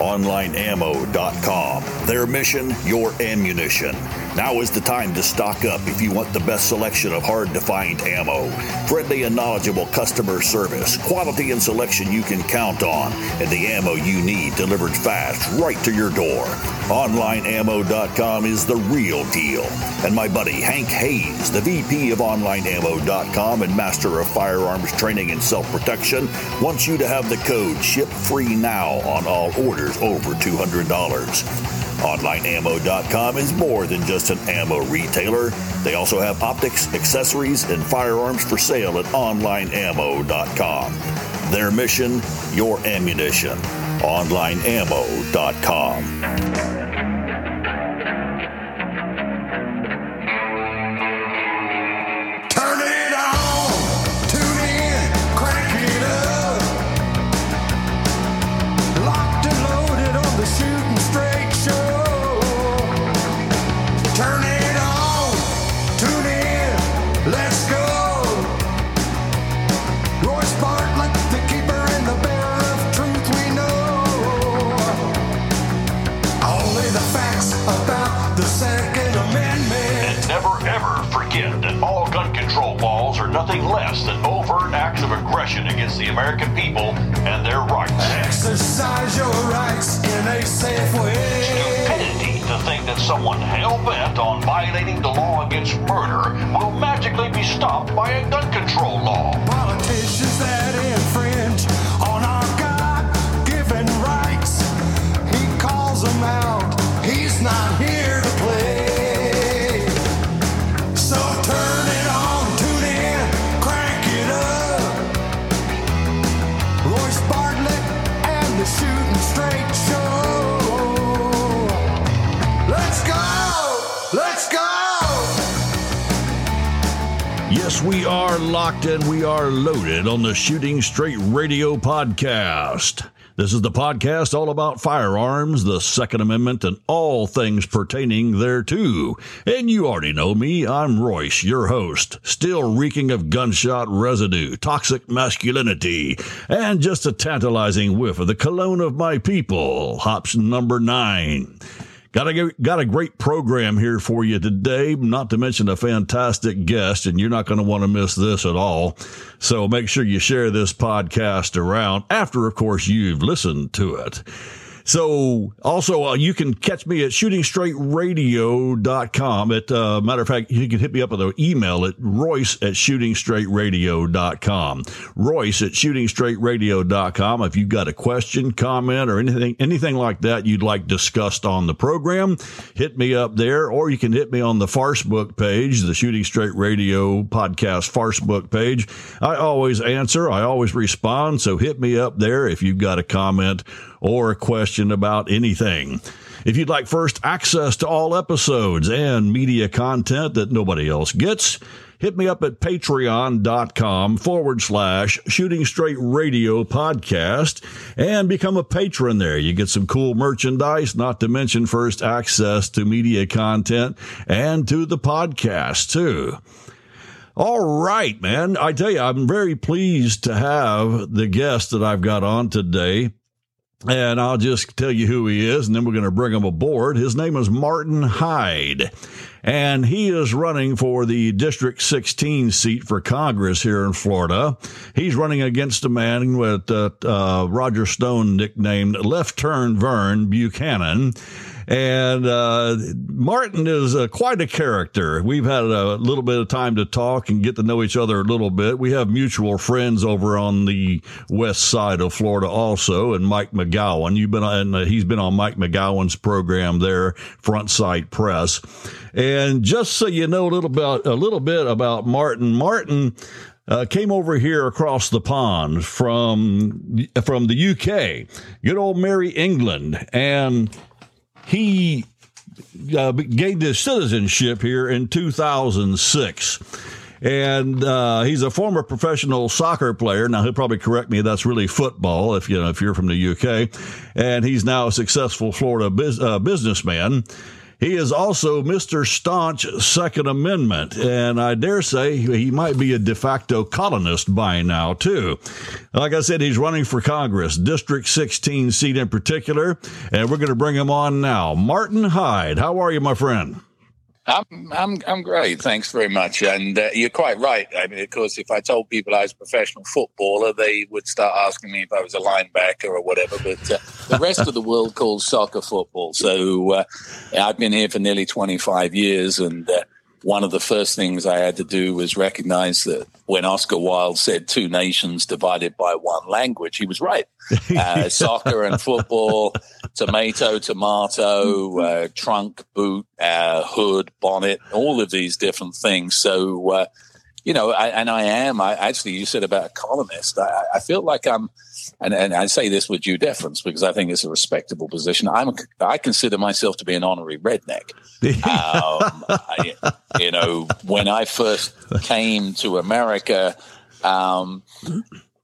OnlineAmmo.com. Their mission, your ammunition. Now is the time to stock up if you want the best selection of hard to find ammo. Friendly and knowledgeable customer service, quality and selection you can count on, and the ammo you need delivered fast right to your door. OnlineAmmo.com is the real deal. And my buddy Hank Hayes, the VP of OnlineAmmo.com and Master of Firearms Training and Self Protection, wants you to have the code SHIP FREE NOW on all orders over $200. OnlineAmmo.com is more than just an ammo retailer. They also have optics, accessories, and firearms for sale at OnlineAmmo.com. Their mission, your ammunition. OnlineAmmo.com. nothing less than overt acts of aggression against the American people and their rights. Exercise your rights in a safe way. Stupidity to think that someone hell bent on violating the law against murder will magically be stopped by a gun control law. Politicians that infringe on our God-given rights. He calls them out. He's not here We are locked and we are loaded on the Shooting Straight Radio podcast. This is the podcast all about firearms, the Second Amendment, and all things pertaining thereto. And you already know me. I'm Royce, your host, still reeking of gunshot residue, toxic masculinity, and just a tantalizing whiff of the cologne of my people. Hoppe's number nine. Got a, got a great program here for you today, not to mention a fantastic guest, and you're not going to want to miss this at all. So make sure you share this podcast around after, of course, you've listened to it. So also, uh, you can catch me at shootingstraightradio.com. At, uh, matter of fact, you can hit me up with an email at royce at shootingstraightradio.com. Royce at shootingstraightradio.com. If you've got a question, comment, or anything, anything like that you'd like discussed on the program, hit me up there, or you can hit me on the Farcebook page, the Shooting Straight Radio podcast Farcebook page. I always answer. I always respond. So hit me up there if you've got a comment or a question about anything. If you'd like first access to all episodes and media content that nobody else gets, hit me up at patreon.com forward slash shooting straight radio podcast and become a patron there. You get some cool merchandise, not to mention first access to media content and to the podcast too. All right, man. I tell you, I'm very pleased to have the guest that I've got on today. And I'll just tell you who he is, and then we're going to bring him aboard. His name is Martin Hyde, and he is running for the District 16 seat for Congress here in Florida. He's running against a man with uh, uh, Roger Stone nicknamed Left Turn Vern Buchanan. And uh, Martin is uh, quite a character. We've had a little bit of time to talk and get to know each other a little bit. We have mutual friends over on the west side of Florida also, and Mike McGowan. You've been on, uh, he's been on Mike McGowan's program there, Front Sight Press. And just so you know a little bit, a little bit about Martin, Martin uh, came over here across the pond from from the UK, good old Merry England, and he uh, gained his citizenship here in 2006. And uh, he's a former professional soccer player. Now he'll probably correct me. That's really football, if you know if you're from the UK. And he's now a successful Florida biz, uh, businessman. He is also Mr. Staunch Second Amendment, and I dare say he might be a de facto colonist by now, too. Like I said, he's running for Congress, District 16 seat in particular, and we're going to bring him on now. Martin Hyde, how are you, my friend? I'm I'm I'm great. Thanks very much. And uh, you're quite right. I mean, of course, if I told people I was a professional footballer, they would start asking me if I was a linebacker or whatever. But uh, the rest of the world calls soccer football. So uh, I've been here for nearly 25 years, and uh, one of the first things I had to do was recognize that when Oscar Wilde said two nations divided by one language, he was right. Uh, soccer and football, tomato, tomato, uh, trunk, boot, uh, hood, bonnet, all of these different things. So, uh, you know, I, and I am, I actually, you said about a columnist, I, I feel like I'm, and, and I say this with due deference because I think it's a respectable position. I'm, I consider myself to be an honorary redneck. um, I, you know, when I first came to America, um,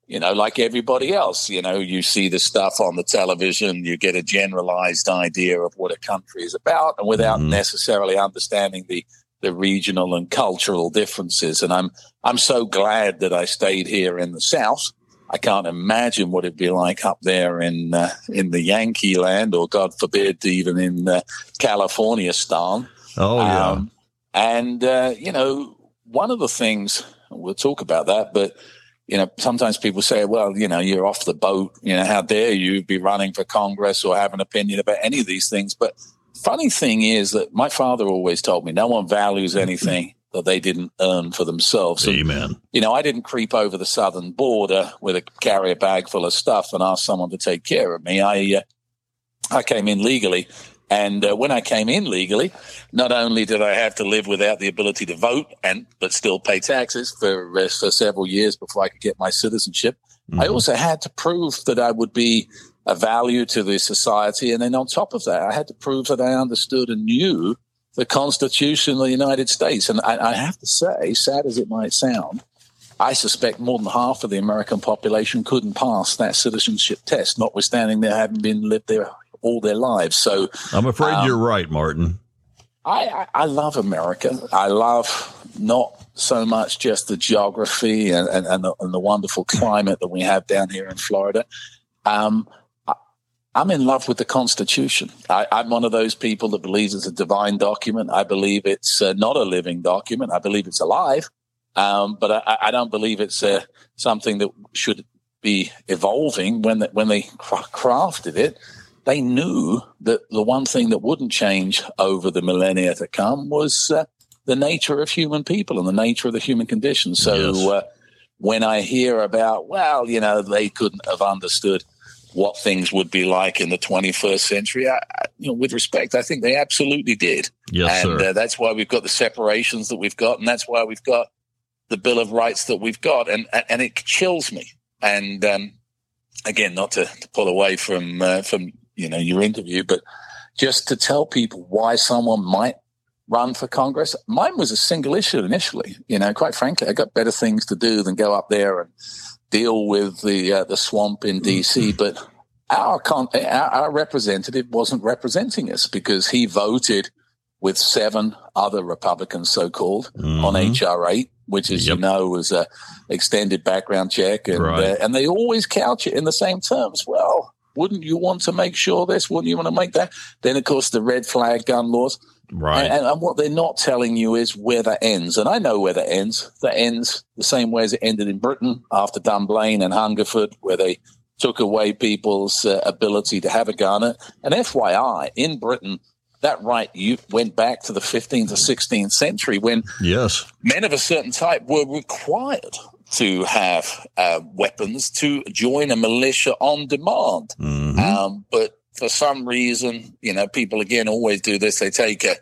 you know, like everybody else, you know, you see the stuff on the television, you get a generalized idea of what a country is about, and without mm-hmm. necessarily understanding the the regional and cultural differences. And I'm I'm so glad that I stayed here in the South. I can't imagine what it'd be like up there in uh, in the Yankee land, or God forbid, even in uh, California stan. Oh yeah. Um, and uh, you know, one of the things we'll talk about that, but you know, sometimes people say, well, you know, you're off the boat. You know, how dare you be running for Congress or have an opinion about any of these things? But funny thing is that my father always told me no one values anything that they didn't earn for themselves. Amen. And, you know, I didn't creep over the southern border with a carrier bag full of stuff and ask someone to take care of me. I, uh, I came in legally and uh, when I came in legally, not only did I have to live without the ability to vote and but still pay taxes for uh, for several years before I could get my citizenship, mm-hmm. I also had to prove that I would be a value to the society, and then on top of that, I had to prove that I understood and knew the Constitution of the United States. And I, I have to say, sad as it might sound, I suspect more than half of the American population couldn't pass that citizenship test, notwithstanding they haven't been lived there all their lives. So I'm afraid um, you're right, Martin. I, I, love America. I love not so much just the geography and, and, and, the, and the, wonderful climate that we have down here in Florida. Um, I, am in love with the Constitution. I, am one of those people that believes it's a divine document. I believe it's uh, not a living document. I believe it's alive, um, but I, I, don't believe it's uh, something that should be evolving when the, when they crafted it they knew that the one thing that wouldn't change over the millennia to come was uh, the nature of human people and the nature of the human condition. So yes. uh, when I hear about, well, you know, they couldn't have understood what things would be like in the 21st century, I, you know, with respect, I think they absolutely did. Yes, and uh, that's why we've got the separations that we've got, and that's why we've got the Bill of Rights that we've got, and and it chills me. And um, again, not to, to pull away from uh, from you know, your interview, but just to tell people why someone might run for Congress. Mine was a single issue initially. You know, quite frankly, I got better things to do than go up there and deal with the uh, the swamp in DC. Mm-hmm. But our, con- our, our representative wasn't representing us because he voted with seven other Republicans, so called, mm-hmm. on HR eight, which, as yep. you know, was a extended background check, and right. uh, and they always couch it in the same terms. Well, wouldn't you want to make sure this? Wouldn't you want to make that? Then, of course, the red flag gun laws. Right. And, and, what they're not telling you is where that ends. And I know where that ends. That ends the same way as it ended in Britain after Dunblane and Hungerford, where they took away people's uh, ability to have a gun. And FYI, in Britain, that right you went back to the 15th or 16th century when yes men of a certain type were required to have uh, weapons to join a militia on demand. Mm-hmm. Um, but for some reason, you know, people again always do this. They take a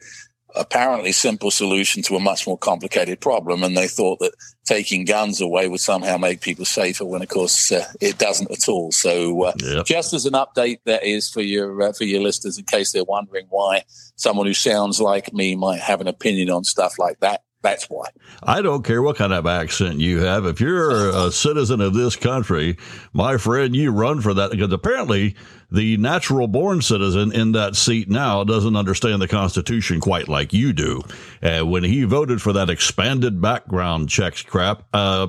apparently simple solution to a much more complicated problem, and they thought that taking guns away would somehow make people safer. When of course uh, it doesn't at all. So, uh, yep. just as an update, that is for your uh, for your listeners, in case they're wondering why someone who sounds like me might have an opinion on stuff like that. That's why. I don't care what kind of accent you have. If you're a citizen of this country, my friend, you run for that because apparently the natural born citizen in that seat now doesn't understand the Constitution quite like you do. Uh, when he voted for that expanded background checks crap, uh,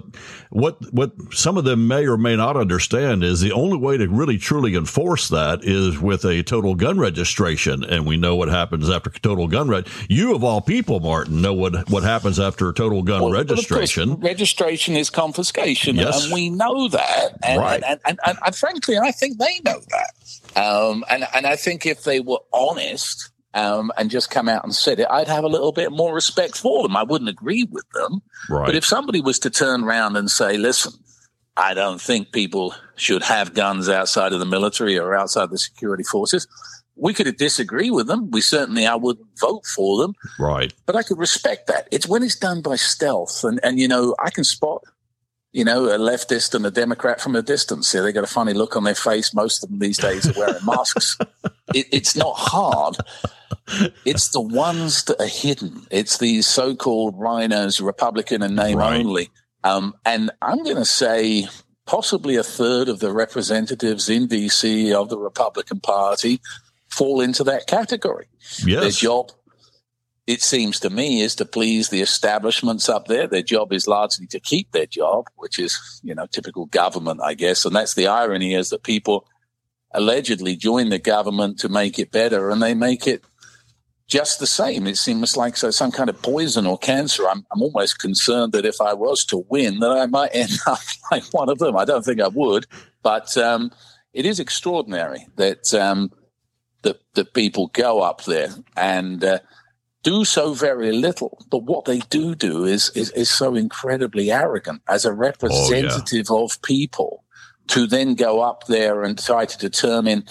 what what some of them may or may not understand is the only way to really truly enforce that is with a total gun registration, and we know what happens after total gun reg. You of all people, Martin, know what what happens after total gun Well, registration. registration is confiscation, Yes. and we know that. And, Right. and, and, and, and frankly, I think they know that. Um, and, and I think if they were honest um, and just come out and said it, I'd have a little bit more respect for them. I wouldn't agree with them. right. But if somebody was to turn around and say, listen, I don't think people should have guns outside of the military or outside the security forces, we could disagree with them. We certainly, I wouldn't vote for them right. but I could respect that. It's when it's done by stealth, and and you know I can spot, you know, a leftist and a Democrat from a distance. Yeah, they got a funny look on their face. Most of them these days are wearing masks. It, it's not hard. It's the ones that are hidden. It's these so-called rhinos, Republican in name Right. only. Um, and I'm going to say possibly a third of the representatives in DC of the Republican Party fall into that category. Their Yes. job, it seems to me, is to please the establishments up there. Their job is largely to keep their job, which is, you know, typical government, I guess. And that's the irony is that people allegedly join the government to make it better and they make it just the same. It seems like so some kind of poison or cancer. I'm, I'm almost concerned that if I was to win, that I might end up like one of them. I don't think I would, but um, it is extraordinary that um, that that people go up there and uh, do so very little. But what they do do is is, is so incredibly arrogant as a oh, representative of people to then go up there and try to determine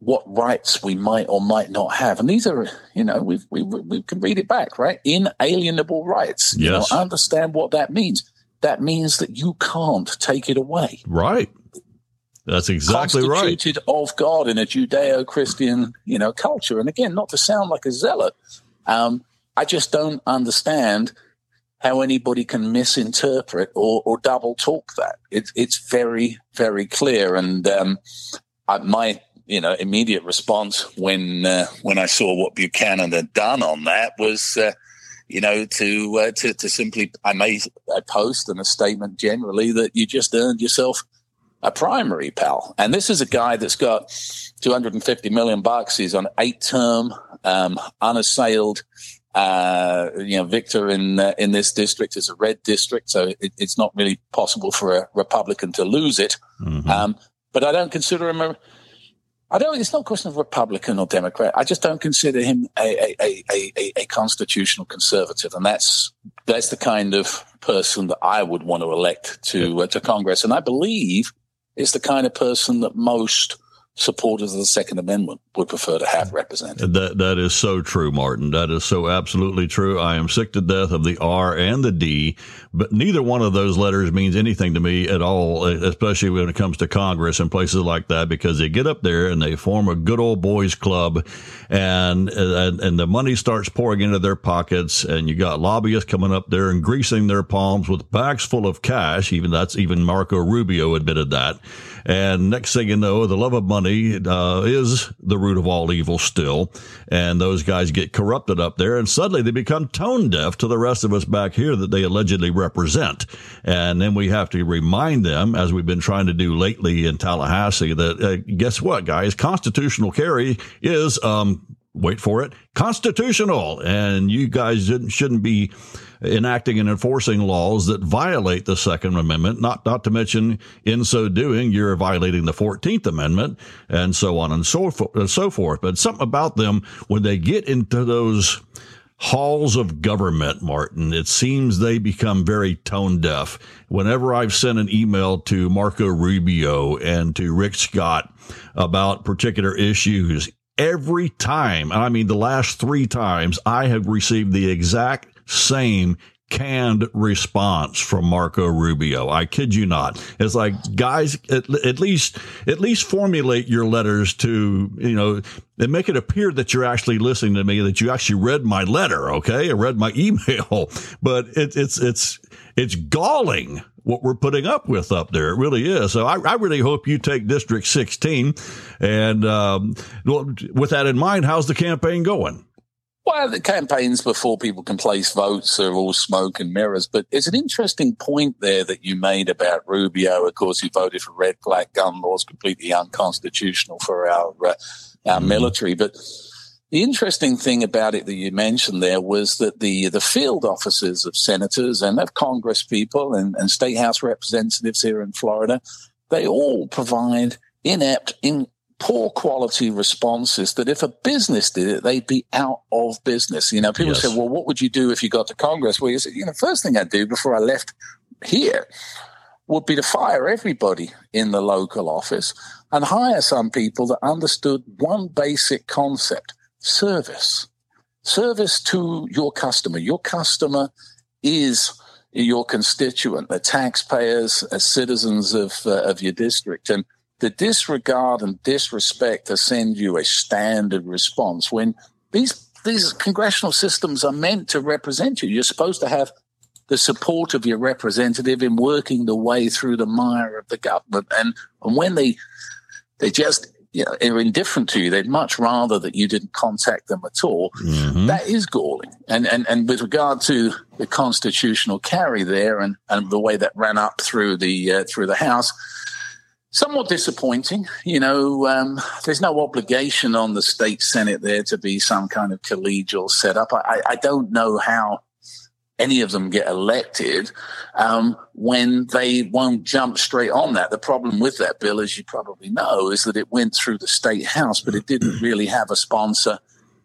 what rights we might or might not have. And these are, you know, we we we can read it back, right? Inalienable rights. You know, Yes. understand what that means. That means that you can't take it away. Right. That's exactly right. Constituted of God in a Judeo-Christian, you know, culture. And again, not to sound like a zealot, um, I just don't understand how anybody can misinterpret or, or double talk that. It's very very clear. And um, I, my you know immediate response when uh, when I saw what Buchanan had done on that was. Uh, you know, to, uh, to to simply, I made a post and a statement generally that you just earned yourself a primary pal. And this is a guy that's got 250 million bucks. He's on eight term, um, unassailed, uh, you know, victor in, uh, in this district is a red district. So it, it's not really possible for a Republican to lose it. Mhm. Um, but I don't consider him a, I don't, it's not a question of Republican or Democrat. I just don't consider him a, a, a, a, a, a constitutional conservative. And that's, that's the kind of person that I would want to elect to, uh, to Congress. And I believe is the kind of person that most supporters of the Second Amendment would prefer to have represented. That that is so true, Martin. That is so absolutely true. I am sick to death of the R and the D, but neither one of those letters means anything to me at all, especially when it comes to Congress and places like that, because they get up there and they form a good old boys club, and and, and the money starts pouring into their pockets, and you got lobbyists coming up there and greasing their palms with bags full of cash. Even that's even Marco Rubio admitted that. And next thing you know, the love of money uh, is the root of all evil still. And those guys get corrupted up there, and suddenly they become tone deaf to the rest of us back here that they allegedly represent. And then we have to remind them, as we've been trying to do lately in Tallahassee, that uh, guess what, guys? Constitutional carry is um, wait for it, constitutional. And you guys shouldn't be enacting and enforcing laws that violate the Second Amendment, not, not to mention in so doing, you're violating the 14th Amendment and so on and so, fo- and so forth. But something about them, when they get into those halls of government, Martin, it seems they become very tone deaf. Whenever I've sent an email to Marco Rubio and to Rick Scott about particular issues, every time, and I mean the last three times, I have received the exact same canned response from Marco Rubio. I kid you not. It's like, guys, at, at, least, at least formulate your letters to, you know, and make it appear that you're actually listening to me, that you actually read my letter. Okay. I read my email, but it, it's, it's, it's galling what we're putting up with up there. It really is. So I, I really hope you take District 16. And um, with that in mind, how's the campaign going? Well, the campaigns before people can place votes are all smoke and mirrors. But it's an interesting point there that you made about Rubio. Of course, he voted for red flag gun laws, completely unconstitutional for our uh, our mm-hmm. military. But the interesting thing about it that you mentioned there was that the the field offices of senators and of Congress people and, and state house representatives here in Florida, they all provide inept, in poor quality responses that if a business did it, they'd be out of business. You know, people yes. say, well, what would you do if you got to Congress? Well, you said, you know, first thing I'd do before I left here would be to fire everybody in the local office and hire some people that understood one basic concept service. Service to your customer. Your customer is your constituent, the taxpayers, as citizens of, uh, of your district. And the disregard and disrespect to send you a standard response when these these congressional systems are meant to represent you. You're supposed to have the support of your representative in working the way through the mire of the government. And, and when they they just you know, are indifferent to you, they'd much rather that you didn't contact them at all. Mm-hmm. That is galling. And, and and with regard to the constitutional carry there and, and the way that ran up through the uh, through the House, somewhat disappointing. You know, um, there's no obligation on the state senate there to be some kind of collegial setup. I, I don't know how any of them get elected um, when they won't jump straight on that. The problem with that bill, as you probably know, is that it went through the state house, but it didn't really have a sponsor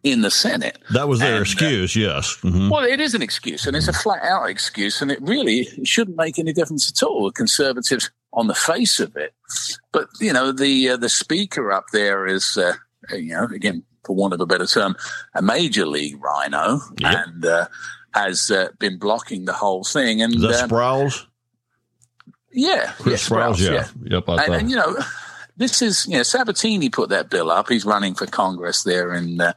in the Senate. That was their and, uh, excuse, uh, yes. Mm-hmm. Well, it is an excuse, and it's a flat out excuse, and it really shouldn't make any difference at all. Conservatives, on the face of it, but you know, the uh, the speaker up there is, uh, you know, again, for want of a better term, a major league rhino, yep. and uh, has uh, been blocking the whole thing. And the Sprowls. Yeah, Chris yeah, Sprowls, yeah. yeah. Yep, and, and, you know, this is, you know, Sabatini put that bill up. He's running for Congress there in the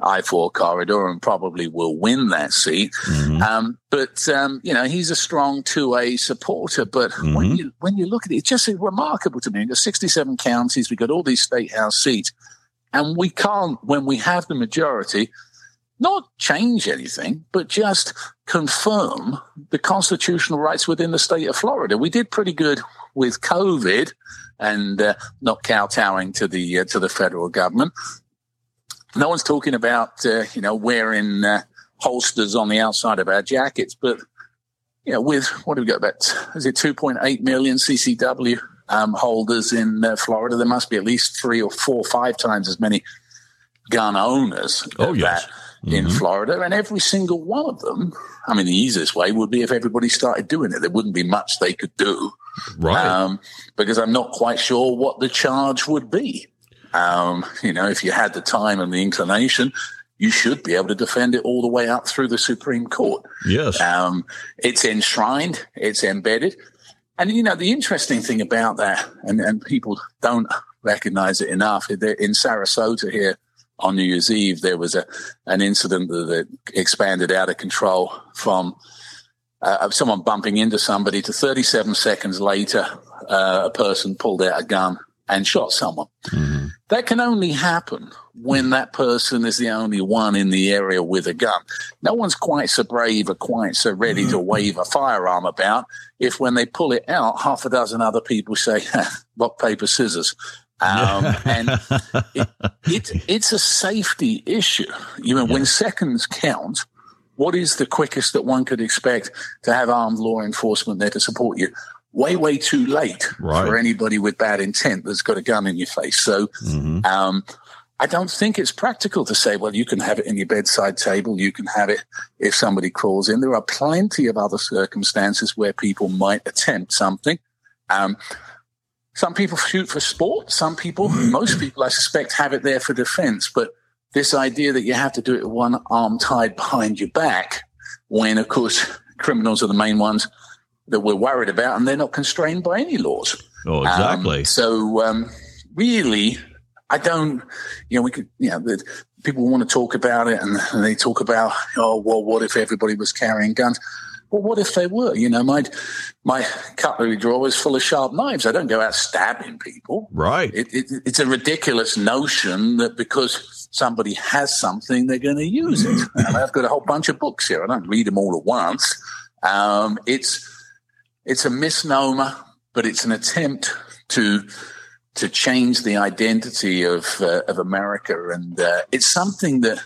I 4 corridor and probably will win that seat. Mm-hmm. Um, but, um, you know, he's a strong 2A supporter. But mm-hmm. when, you, when you look at it, it's just remarkable to me. We've got 67 counties, we've got all these state house seats, and we can't, when we have the majority, not change anything, but just confirm the constitutional rights within the state of Florida. We did pretty good with COVID and uh, not kowtowing to the uh, to the federal government. No one's talking about uh, you know wearing uh, holsters on the outside of our jackets, but you know with what do we got about is it 2.8 million CCW um, holders in uh, Florida? There must be at least three or four, five times as many gun owners. Oh yes. Mm-hmm. In Florida, and every single one of them. I mean, the easiest way would be if everybody started doing it. There wouldn't be much they could do Right. Um, because I'm not quite sure what the charge would be. Um, you know, if you had the time and the inclination, you should be able to defend it all the way up through the Supreme Court. Yes. Um, it's enshrined, it's embedded. And, you know, the interesting thing about that, and, and people don't recognize it enough, in Sarasota here on New Year's Eve, there was a an incident that, expanded out of control from uh, someone bumping into somebody to 37 seconds later, uh, a person pulled out a gun and shot someone. Mm-hmm. That can only happen when that person is the only one in the area with a gun. No one's quite so brave or quite so ready mm-hmm. to wave a firearm about if when they pull it out, half a dozen other people say, rock, paper, scissors. Um, and it, it, it's a safety issue. You know, yeah. when seconds count, what is the quickest that one could expect to have armed law enforcement there to support you? Way, way too late right. for anybody with bad intent that's got a gun in your face. So, mm-hmm. um, I don't think it's practical to say, well, you can have it in your bedside table. You can have it if somebody crawls in. There are plenty of other circumstances where people might attempt something. Um, some people shoot for sport. Some people, most people, I suspect, have it there for defense. But this idea that you have to do it with one arm tied behind your back when, of course, criminals are the main ones that we're worried about, and they're not constrained by any laws. Oh, exactly. Um, so um, really, I don't. You know, we could. You know, the, people want to talk about it, and, and they talk about, oh, well, what if everybody was carrying guns? Well, what if they were? You know, my my cutlery drawer is full of sharp knives. I don't go out stabbing people. Right. It, it, it's a ridiculous notion that because somebody has something, they're going to use it. And I've got a whole bunch of books here. I don't read them all at once. Um, it's it's a misnomer, but it's an attempt to to change the identity of uh, of America, and uh, it's something that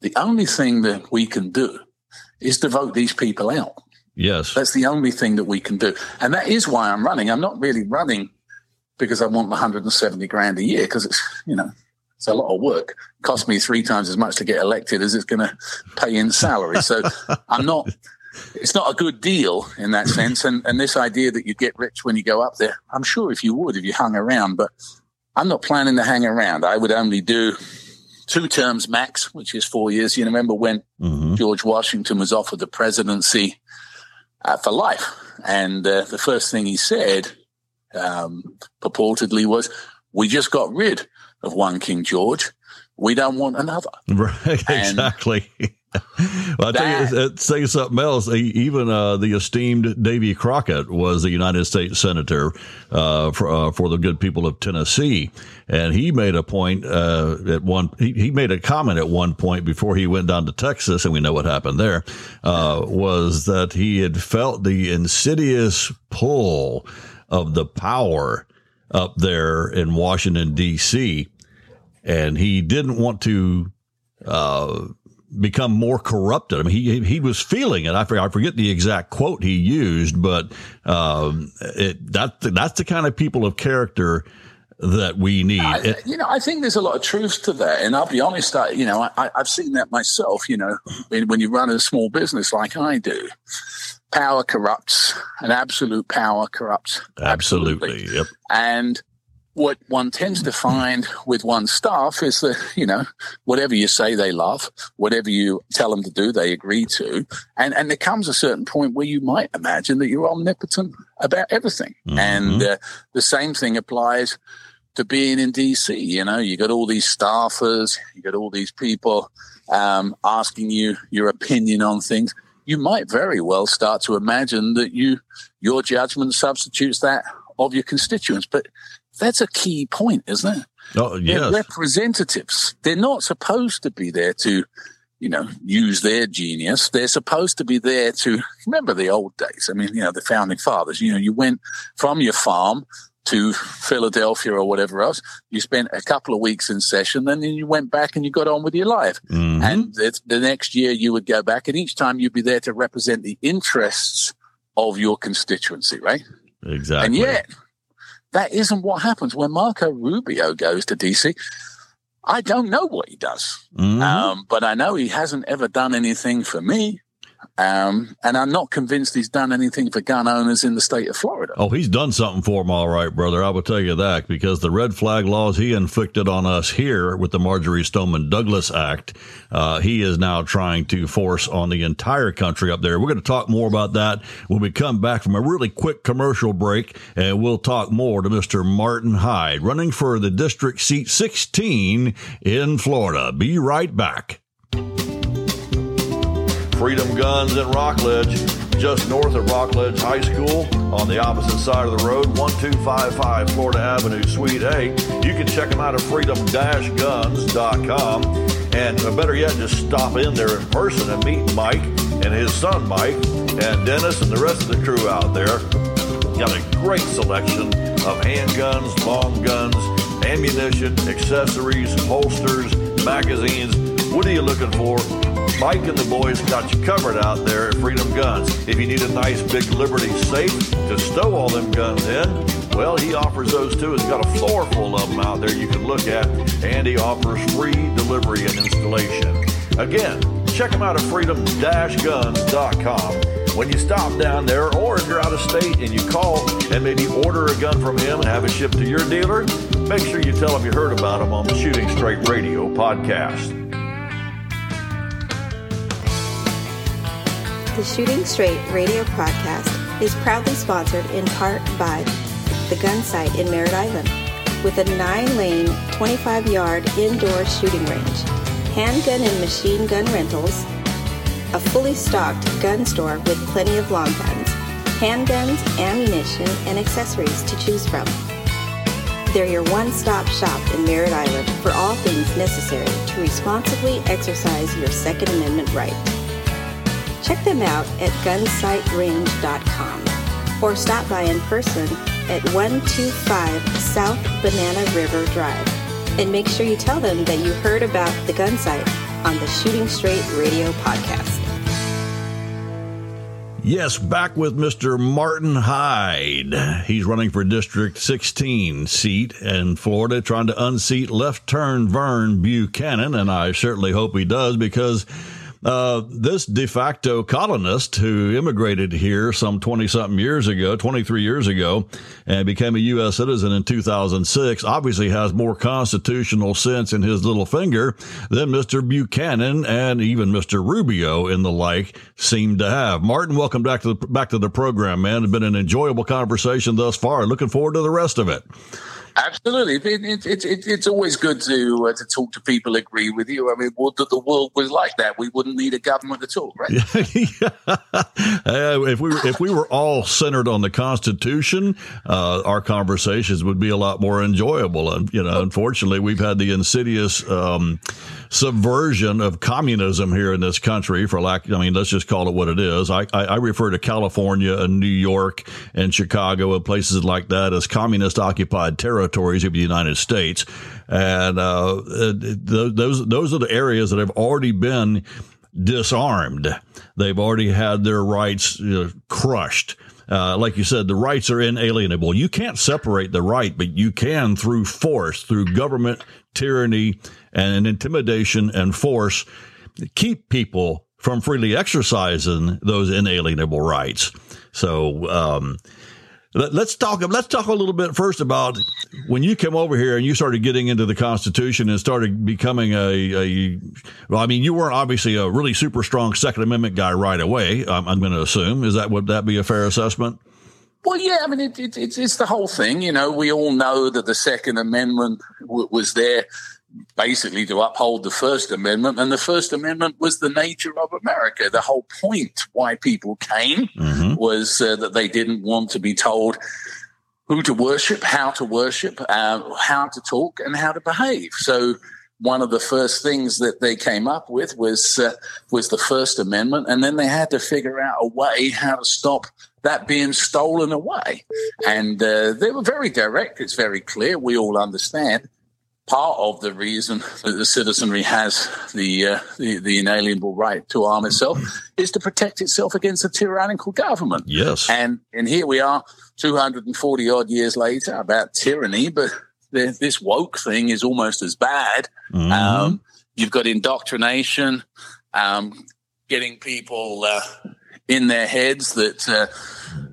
the only thing that we can do is to vote these people out. Yes. That's the only thing that we can do, and that is why I'm running. I'm not really running because I want 170 grand a year because it's you know it's a lot of work. It costs me three times as much to get elected as it's going to pay in salary. So I'm not it's not a good deal in that sense. And, and this idea that you get rich when you go up there, I'm sure if you would, if you hung around, but I'm not planning to hang around. I would only do two terms max, which is four years. You remember when Mhm. George Washington was offered the presidency uh, for life. And uh, the first thing he said, um, purportedly, was, We just got rid of one King George. We don't want another. Right, And exactly. Well, I tell you, uh, say something else. Even uh, the esteemed Davy Crockett was a United States senator uh, for uh, for the good people of Tennessee, and he made a point uh, at one. He, he made a comment at one point before he went down to Texas, and we know what happened there. Uh, was that he had felt the insidious pull of the power up there in Washington D.C and he didn't want to uh, become more corrupted. I mean, he he was feeling it. I forget, I forget the exact quote he used, but um, it, that that's the kind of people of character that we need. I, you know, I think there's a lot of truth to that, and I'll be honest. I, you know, I, I've seen that myself. You know, when, when you run a small business like I do, power corrupts, and absolute power corrupts absolutely. Yep. And what one tends to find with one's staff is that, you know, whatever you say, they love. Whatever you tell them to do, they agree to. And, and there comes a certain point where you might imagine that you're omnipotent about everything. And uh, the same thing applies to being in DC. You know, you got all these staffers, you got all these people um, asking you your opinion on things. You might very well start to imagine that you your judgment substitutes that of your constituents. But that's a key point, isn't it? Oh They're representatives. They're not supposed to be there to, you know, use their genius. They're supposed to be there to remember the old days. I mean, you know, the founding fathers, you know, you went from your farm to Philadelphia or whatever else. You spent a couple of weeks in session, and then you went back and you got on with your life. Mhm. And the, the next year you would go back, and each time you'd be there to represent the interests of your constituency, right? exactly. And yet, that isn't what happens when Marco Rubio goes to DC. I don't know what he does, Mhm. um, but I know he hasn't ever done anything for me. Um, and I'm not convinced he's done anything for gun owners in the state of Florida. Oh, he's done something for them, all right, brother. I will tell you that because the red flag laws he inflicted on us here with the Marjory Stoneman Douglas Act, uh, he is now trying to force on the entire country up there. We're going to talk more about that when we come back from a really quick commercial break, and we'll talk more to Mr. Martin Hyde, running for the district seat 16 in Florida. Be right back. Freedom Guns in Rockledge, just north of Rockledge High School on the opposite side of the road, 1255 Florida Avenue, Suite A. You can check them out at freedom-guns.com. And uh, better yet, just stop in there in person and meet Mike and his son Mike and Dennis and the rest of the crew out there. Got a great selection of handguns, long guns, ammunition, accessories, holsters, magazines. What are you looking for? Mike and the boys got you covered out there at Freedom Guns. If you need a nice big Liberty safe to stow all them guns in, well, he offers those too. He's got a floor full of them out there you can look at, and he offers free delivery and installation. Again, check him out at freedom-guns.com. When you stop down there, or if you're out of state and you call and maybe order a gun from him and have it shipped to your dealer, make sure you tell him you heard about him on the Shooting Straight Radio podcast. The Shooting Straight radio podcast is proudly sponsored in part by the Gun Site in Merritt Island, with a nine lane, 25 yard indoor shooting range, handgun and machine gun rentals, a fully stocked gun store with plenty of long guns, handguns, ammunition, and accessories to choose from. They're your one stop shop in Merritt Island for all things necessary to responsibly exercise your Second Amendment right. Check them out at gunsiterange.com or stop by in person at 125 South Banana River Drive. And make sure you tell them that you heard about the gun site on the Shooting Straight Radio podcast. Yes, back with Mr. Martin Hyde. He's running for District 16 seat in Florida, trying to unseat left turn Vern Buchanan, and I certainly hope he does because uh, this de facto colonist who immigrated here some 20 something years ago, 23 years ago, and became a U.S. citizen in 2006 obviously has more constitutional sense in his little finger than Mr. Buchanan and even Mr. Rubio and the like seem to have. Martin, welcome back to the, back to the program, man. It's been an enjoyable conversation thus far. Looking forward to the rest of it. Absolutely, it, it, it, it, it's always good to uh, to talk to people agree with you. I mean, what the world was like that, we wouldn't need a government at all, right? uh, if we were, if we were all centered on the Constitution, uh, our conversations would be a lot more enjoyable. And you know, unfortunately, we've had the insidious. Um, subversion of communism here in this country for lack, I mean, let's just call it what it is. I, I, I refer to California and New York and Chicago and places like that as communist occupied territories of the United States. And, uh, those, those are the areas that have already been disarmed. They've already had their rights you know, crushed. Uh, like you said, the rights are inalienable. You can't separate the right, but you can through force, through government tyranny and intimidation and force, keep people from freely exercising those inalienable rights. So, um, let, us talk. Let's talk a little bit first about when you came over here and you started getting into the Constitution and started becoming a. a well, I mean, you weren't obviously a really super strong Second Amendment guy right away. I'm, I'm going to assume. Is that would that be a fair assessment? Well, yeah, I mean, it, it, it's, it's the whole thing. You know, we all know that the Second Amendment w- was there basically to uphold the First Amendment, and the First Amendment was the nature of America. The whole point why people came mm-hmm. was uh, that they didn't want to be told who to worship, how to worship, uh, how to talk, and how to behave. So one of the first things that they came up with was uh, was the First Amendment, and then they had to figure out a way how to stop that being stolen away. And uh, they were very direct. It's very clear. We all understand. Part of the reason that the citizenry has the, uh, the, the inalienable right to arm itself is to protect itself against a tyrannical government. Yes, and and here we are, two hundred and forty odd years later, about tyranny, but the, this woke thing is almost as bad. Mm-hmm. Um, you've got indoctrination, um, getting people uh, in their heads that uh,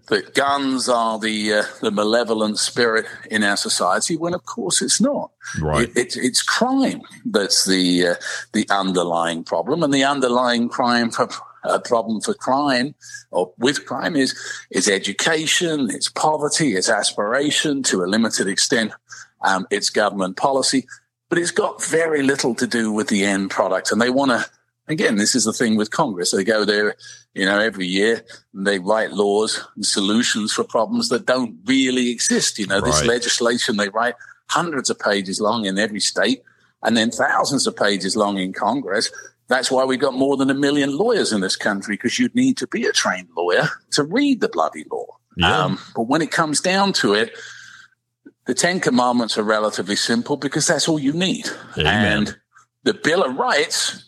that guns are the uh, the malevolent spirit in our society, when of course it's not. Right. It, it, it's crime that's the uh, the underlying problem, and the underlying crime for uh, problem for crime or with crime is is education, it's poverty, it's aspiration to a limited extent, um, it's government policy, but it's got very little to do with the end product, and they want to again, this is the thing with Congress. They go there, you know, every year they write laws and solutions for problems that don't really exist. You know, right. this legislation they write hundreds of pages long in every state and then thousands of pages long in Congress. That's why we've got more than a million lawyers in this country because you'd need to be a trained lawyer to read the bloody law. Yeah. Um, but when it comes down to it, the Ten Commandments are relatively simple because that's all you need. Amen. And the Bill of Rights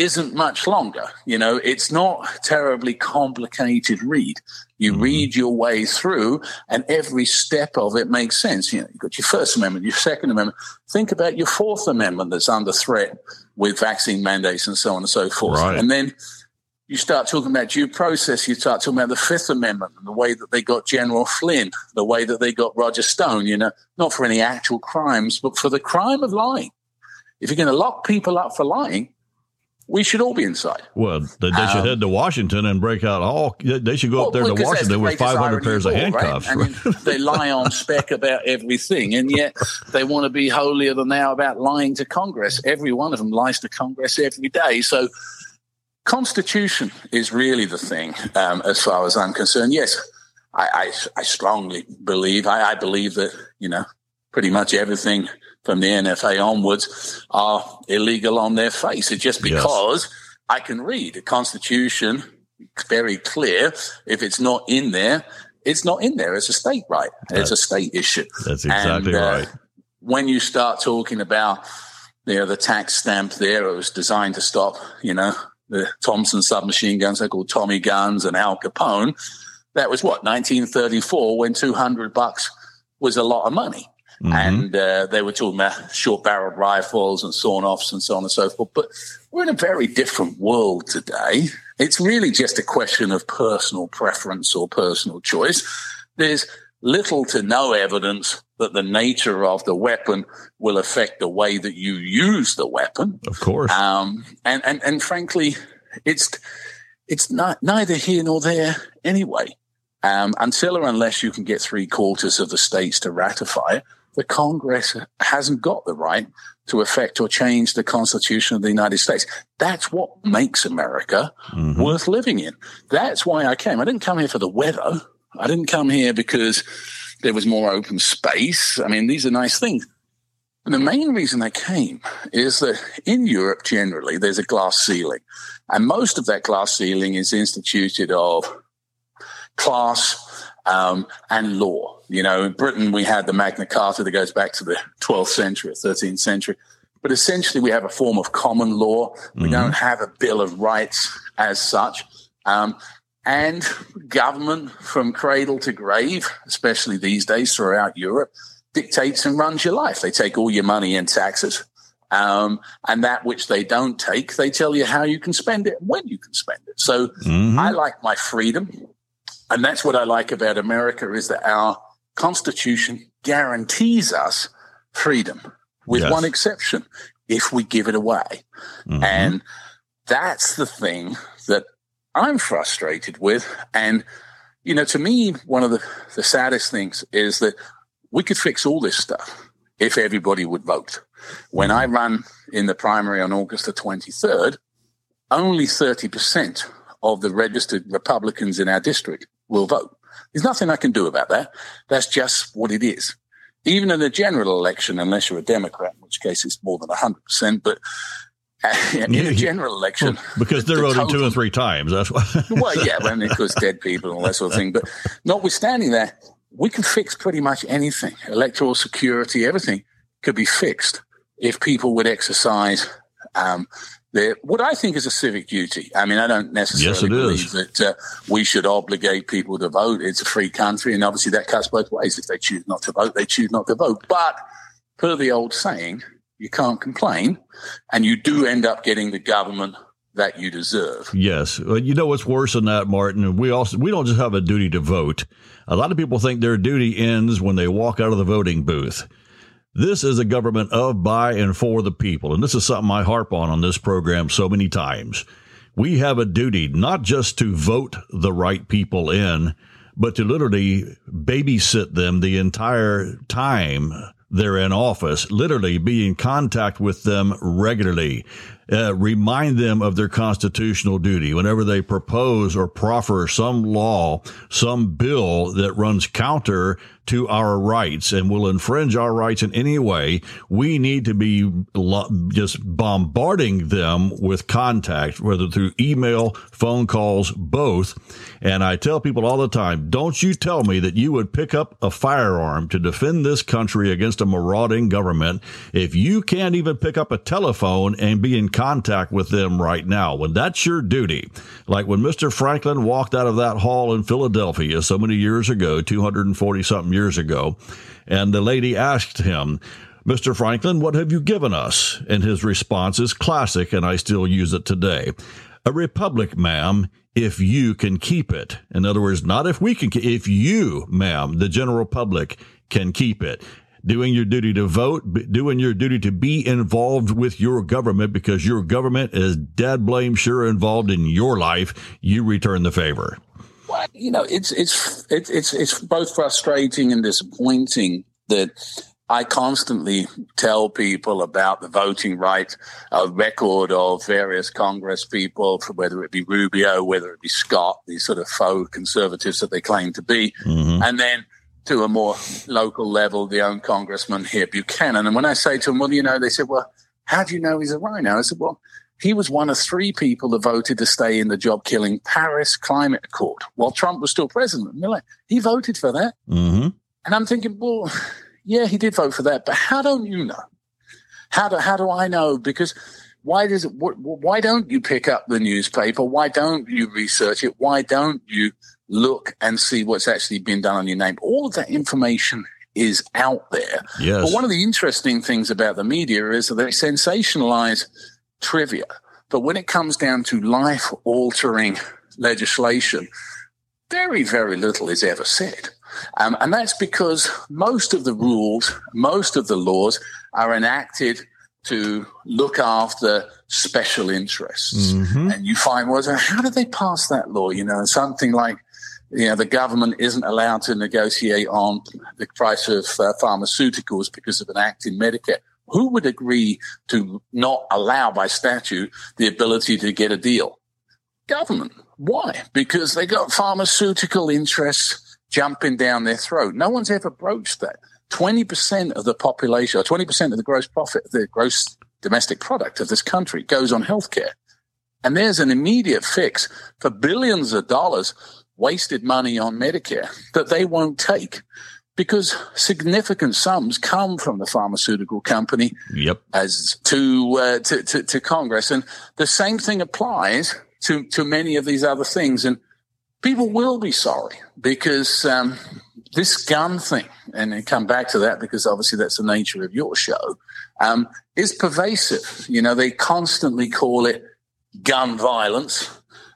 isn't much longer. You know, it's not terribly complicated read. You mm-hmm. read your way through and every step of it makes sense. You know, you've got your First Amendment, your Second Amendment. Think about your Fourth Amendment that's under threat with vaccine mandates and so on and so forth. Right. And then you start talking about due process, you start talking about the Fifth Amendment and the way that they got General Flynn, the way that they got Roger Stone, you know, not for any actual crimes, but for the crime of lying. If you're going to lock people up for lying, we should all be inside. Well, they, they should head to Washington and break out all. They should go up there Um, Well, to that's the Washington with 500 pairs of all, right? handcuffs. I mean, they lie on spec about everything, and yet they want to be holier than thou about lying to Congress. Every one of them lies to Congress every day. So, Constitution is really the thing, um, as far as I'm concerned. Yes, I, I, I strongly believe. I, I believe that you know pretty much everything from the NFA onwards are illegal on their face. It's just Yes. because I can read the Constitution it's very clear. If it's not in there, it's not in there. It's a state right. It's a state issue. That's exactly And, uh, right. When you start talking about you know the tax stamp there, it was designed to stop you know the Thompson submachine guns. They're called Tommy guns and Al Capone. That was what 1934 when 200 bucks was a lot of money. Mhm. And uh, they were talking about short barreled rifles and sawn offs and so on and so forth. But we're in a very different world today. It's really just a question of personal preference or personal choice. There's little to no evidence that the nature of the weapon will affect the way that you use the weapon. of course. Um, and, and, and frankly, it's, it's not neither here nor there anyway. Um, until or unless you can get three quarters of the states to ratify it, the Congress hasn't got the right to affect or change the Constitution of the United States. That's what makes America Mhm. worth living in. That's why I came. I didn't come here for the weather. I didn't come here because there was more open space. I mean, these are nice things. And the main reason I came is that in Europe, generally, there's a glass ceiling. And most of that glass ceiling is instituted of class um, and law. You know, in Britain, we had the Magna Carta that goes back to the 12th century or 13th century. But essentially, we have a form of common law. We Mhm. don't have a Bill of Rights as such. Um, and government from cradle to grave, especially these days throughout Europe, dictates and runs your life. They take all your money in taxes. Um, and that which they don't take, they tell you how you can spend it and when you can spend it. So Mhm. I like my freedom. And that's what I like about America is that our constitution guarantees us freedom with Yes. one exception if we give it away. Mhm. And that's the thing that I'm frustrated with. And, you know, to me, one of the, the saddest things is that we could fix all this stuff if everybody would vote. When I run in the primary on August the 23rd, only 30% of the registered Republicans in our district will vote. There's nothing I can do about that. That's just what it is. Even in a general election, unless you're a Democrat, in which case it's more than 100%, but uh, in a general election, because they're the voting two and three times. That's why. well, yeah, it was dead people and all that sort of thing. But notwithstanding that, we can fix pretty much anything. Electoral security, everything could be fixed if people would exercise um, their what I think is a civic duty. I mean, I don't necessarily Yes, believe is. that uh, we should obligate people to vote. It's a free country, and obviously that cuts both ways. If they choose not to vote, they choose not to vote. But per the old saying, you can't complain, and you do end up getting the government that you deserve. Yes. Well, you know what's worse than that, Martin? We also we don't just have a duty to vote. A lot of people think their duty ends when they walk out of the voting booth. This is a government of, by, and for the people. And this is something I harp on on this program so many times. We have a duty not just to vote the right people in, but to literally babysit them the entire time they're in office, literally be in contact with them regularly, uh, remind them of their constitutional duty whenever they propose or proffer some law, some bill that runs counter to our rights and will infringe our rights in any way. We need to be just bombarding them with contact, whether through email, phone calls, both. And I tell people all the time, don't you tell me that you would pick up a firearm to defend this country against a marauding government if you can't even pick up a telephone and be in contact with them right now. When that's your duty, like when Mr. Franklin walked out of that hall in Philadelphia so many years ago, 240 something years ago, and the lady asked him, Mr. Franklin, what have you given us? And his response is classic, and I still use it today. A republic, ma'am, if you can keep it. In other words, not if we can, if you, ma'am, the general public can keep it. doing your duty to vote, doing your duty to be involved with your government because your government is dead blame sure involved in your life. You return the favor. You know, it's it's it's it's it's both frustrating and disappointing that I constantly tell people about the voting right uh, record of various Congress people, whether it be Rubio, whether it be Scott, these sort of faux conservatives that they claim to be, Mm-hmm. and then to a more local level, the own congressman here, Buchanan. And when I say to him, well, you know, they said, well, how do you know he's a RINO? I said, well, he was one of three people that voted to stay in the job killing Paris Climate Accord while Trump was still president. Like, he voted for that. Mm-hmm. And I'm thinking, well, yeah, he did vote for that, but how don't you know? How do how do I know? Because why does it? wh- wh- Why don't you pick up the newspaper? Why don't you research it? Why don't you look and see what's actually been done on your name? All of that information is out there. Yes. But one of the interesting things about the media is that they sensationalize trivia. But when it comes down to life altering legislation, very, very little is ever said. Um, and that's because most of the rules, most of the laws are enacted to look after special interests. Mhm. And you find, well, how did they pass that law? You know, something like, you know, the government isn't allowed to negotiate on the price of uh, pharmaceuticals because of an act in Medicare. Who would agree to not allow by statute the ability to get a deal? Government. Why? Because they got pharmaceutical interests jumping down their throat. No one's ever broached that. 20% of the population, or 20% of the gross profit, the gross domestic product of this country goes on healthcare. And there's an immediate fix for billions of dollars wasted money on Medicare that they won't take because significant sums come from the pharmaceutical company Yep. as to, uh, to, to to Congress, and the same thing applies to to many of these other things. And people will be sorry because um, this gun thing, and I come back to that because obviously that's the nature of your show, um, is pervasive. You know, they constantly call it gun violence.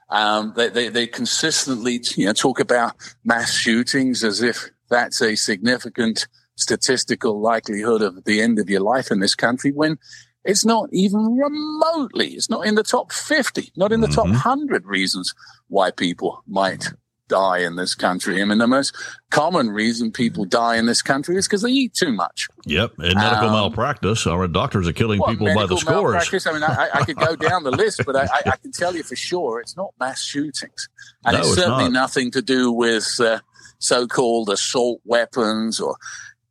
Um, they, they, they consistently, you know, talk about mass shootings as if that's a significant statistical likelihood of the end of your life in this country when it's not even remotely, it's not in the top 50, not in the top 100 reasons why people might die in this country. I mean, the most common reason people die in this country is because they eat too much. Yep. And medical Um, malpractice. Our doctors are killing people by the scores. I mean, I, I could go down the list, but I, I, I can tell you for sure it's not mass shootings. And No, it's it's certainly not. nothing to do with uh, so called assault weapons or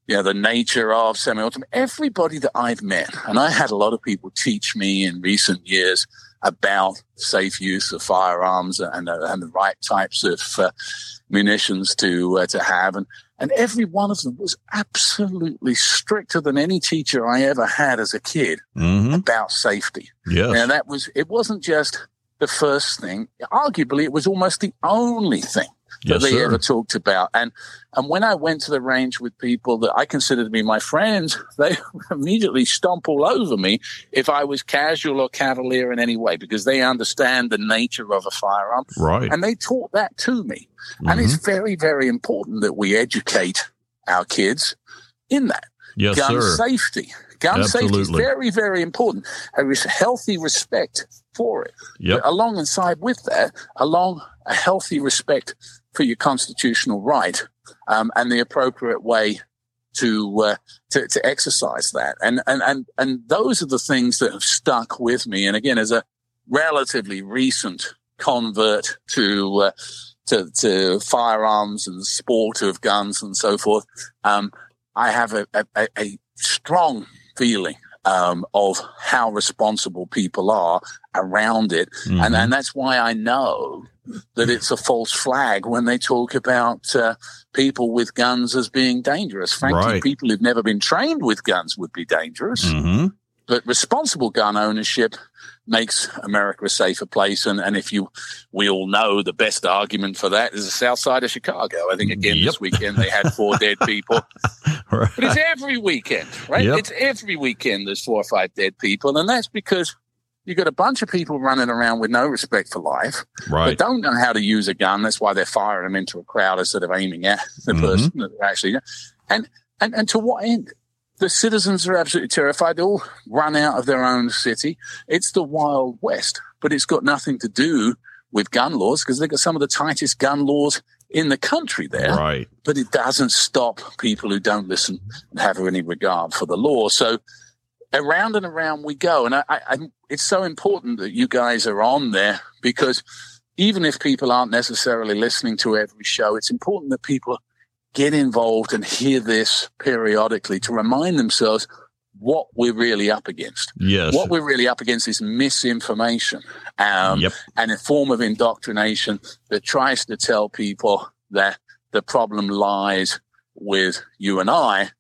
you know, the nature of semi-automatic. Everybody that I've met, and I had a lot of people teach me in recent years about safe use of firearms and, uh, and the right types of uh, munitions to uh, to have, and and every one of them was absolutely stricter than any teacher I ever had as a kid hmm about safety. Yes. And that was it wasn't just the first thing. Arguably, it was almost the only thing that yes, they sir. ever talked about. And and when I went to the range with people that I considered to be my friends, they immediately stomp all over me if I was casual or cavalier in any way because they understand the nature of a firearm Right. and they taught that to me. And it's Mm-hmm. very, very important that we educate our kids in that yes, gun sir. safety. Gun safety is very, very important. A healthy respect for it. Yep. But alongside with that, along a healthy respect for your constitutional right um, and the appropriate way to, uh, to to exercise that. And and and and those are the things that have stuck with me. And again, as a relatively recent convert to uh, to, to firearms and sport of guns and so forth, um, I have a, a, a- a strong feeling um, of how responsible people are around it, and Mhm. and that's why I know that it's a false flag when they talk about uh, people with guns as being dangerous. Frankly, Right. people who've never been trained with guns would be dangerous Mhm. but responsible gun ownership makes America a safer place. And, and if you, we all know the best argument for that is the south side of Chicago. I think again Yep. this weekend they had four dead people, Right. but it's every weekend, right? Yep. It's every weekend there's four or five dead people. And that's because you've got a bunch of people running around with no respect for life, Right. but don't know how to use a gun. That's why they're firing them into a crowd instead of aiming at the Mhm. person that they're actually, and, and, and to what end? the citizens are absolutely terrified. They all run out of their own city. It's the Wild West, but it's got nothing to do with gun laws because they've got some of the tightest gun laws in the country there. Right. But it doesn't stop people who don't listen and have any regard for the law. So around and around we go. And I, I, it's so important that you guys are on there because even if people aren't necessarily listening to every show, it's important that people get involved and hear this periodically to remind themselves what we're really up against. Yes. What we're really up against is misinformation um, Yep. and a form of indoctrination that tries to tell people that the problem lies with you and I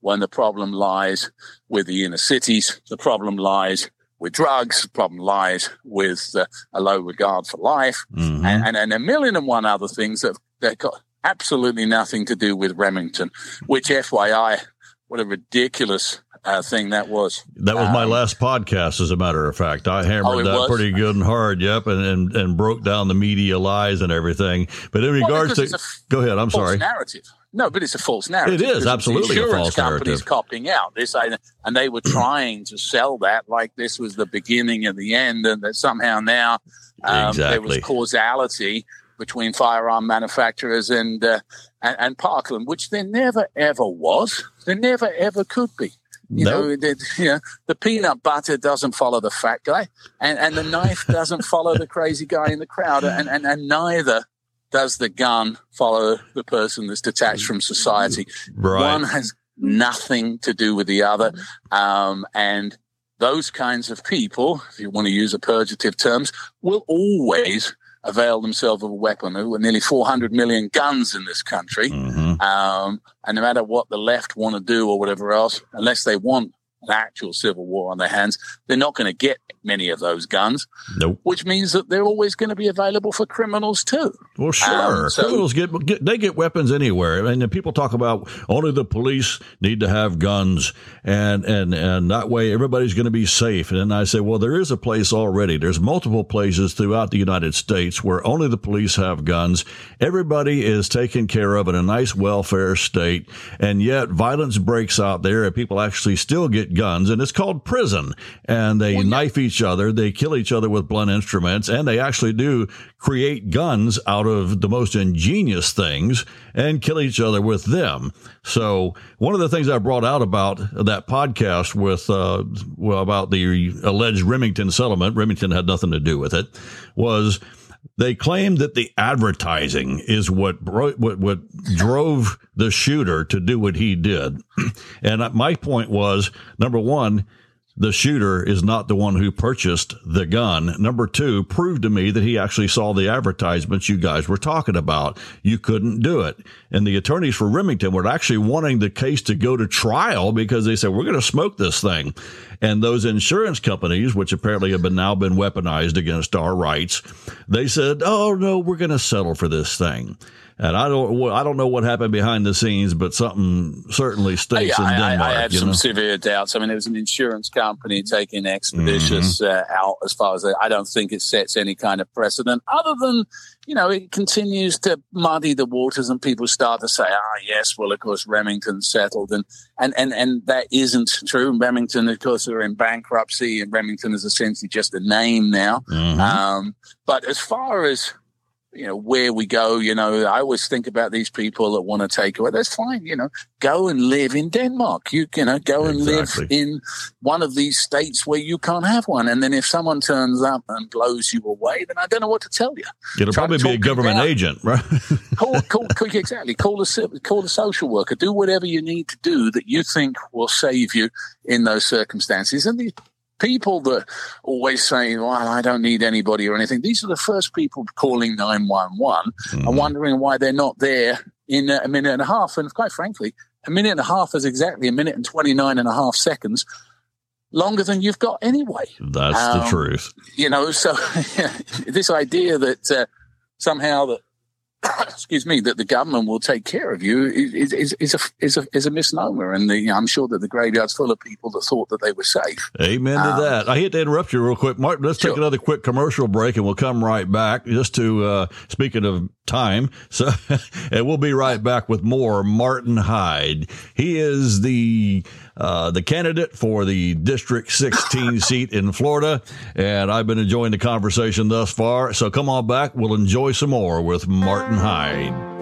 when the problem lies with the inner cities. The problem lies with drugs. The problem lies with uh, a low regard for life Mhm. and, and, and a million and one other things that, that got absolutely nothing to do with Remington, which FYI, what a ridiculous uh, thing that was. That was my Um, last podcast, as a matter of fact. I hammered Oh, that was? pretty good and hard, yep, and, and and broke down the media lies and everything. But in regards because to, it's a f- go ahead. I'm false sorry. narrative. No, but it's a false narrative. It is, absolutely a false companies narrative. copying out this, and and they were trying to sell that like this was the beginning and the end, and that somehow now um, there was causality between firearm manufacturers and, uh, and and Parkland, which there never ever was. There never ever could be. You No. know, the, you know, the peanut butter doesn't follow the fat guy, and, and the knife doesn't follow the crazy guy in the crowd, and, and, and neither does the gun follow the person that's detached from society. Right. One has nothing to do with the other. Um, and those kinds of people, if you want to use a purgative terms, will always avail themselves of a weapon. There were nearly 400 million guns in this country. Mhm. Um, and no matter what the left want to do or whatever else, unless they want an actual civil war on their hands, they're not going to get many of those guns, Nope. which means that they're always going to be available for criminals too. Well, sure. Um, so- Criminals get, get they get weapons anywhere, and then people talk about only the police need to have guns, and and and that way everybody's going to be safe. And I say, well, there is a place already. There's multiple places throughout the United States where only the police have guns. Everybody is taken care of in a nice welfare state, and yet violence breaks out there, and people actually still get guns, and it's called prison. And they knife each other, they kill each other with blunt instruments, and they actually do create guns out of the most ingenious things and kill each other with them. So one of the things I brought out about that podcast with uh, well, about the alleged Remington settlement, Remington had nothing to do with it, was they claimed that the advertising is what bro- what what drove the shooter to do what he did. and my point was number one, the shooter is not the one who purchased the gun. Number two, prove to me that he actually saw the advertisements you guys were talking about. You couldn't do it. And the attorneys for Remington were actually wanting the case to go to trial because they said, we're going to smoke this thing. And those insurance companies, which apparently have been now been weaponized against our rights, they said, oh no, we're going to settle for this thing. And I don't, I don't know what happened behind the scenes, but something certainly stinks Yeah, in I, Denmark. I, I some know? severe doubts. I mean, there was an insurance company taking Expeditious uh, out as far as I don't think it sets any kind of precedent, other than you know it continues to muddy the waters, and people start to say, "Ah, yes, well, of course, Remington settled," and and and and that isn't true. Remington, of course, are in bankruptcy, and Remington is essentially just a name now. Mhm. Um, but as far as you know where we go, you know, I always think about these people that want to take away. That's fine, you know. Go and live in Denmark. You, you know, go and Exactly. live in one of these states where you can't have one. And then if someone turns up and blows you away, then I don't know what to tell you. It'll try probably be a government down. agent, right? Call, call, call exactly. Call a call a social worker. Do whatever you need to do that you think will save you in those circumstances. And these people that always say, "Well, I don't need anybody or anything," these are the first people calling nine one one and wondering why they're not there in a minute and a half. And quite frankly, a minute and a half is exactly a minute and 29 and a half seconds longer than you've got anyway That's the Um, truth. you know so this idea that uh, somehow that excuse me that the government will take care of you is, is, is a is a is a misnomer and the, i'm sure that the graveyard's full of people that thought that they were safe Amen to um, that. I hate to interrupt you real quick, Mark. Let's take another quick commercial break, and we'll come right back. Just to uh, speaking of time. So, and we'll be right back with more Martin Hyde. He is the uh, the candidate for the District 16 seat in Florida, and I've been enjoying the conversation thus far. So come on back. We'll enjoy some more with Martin Hyde.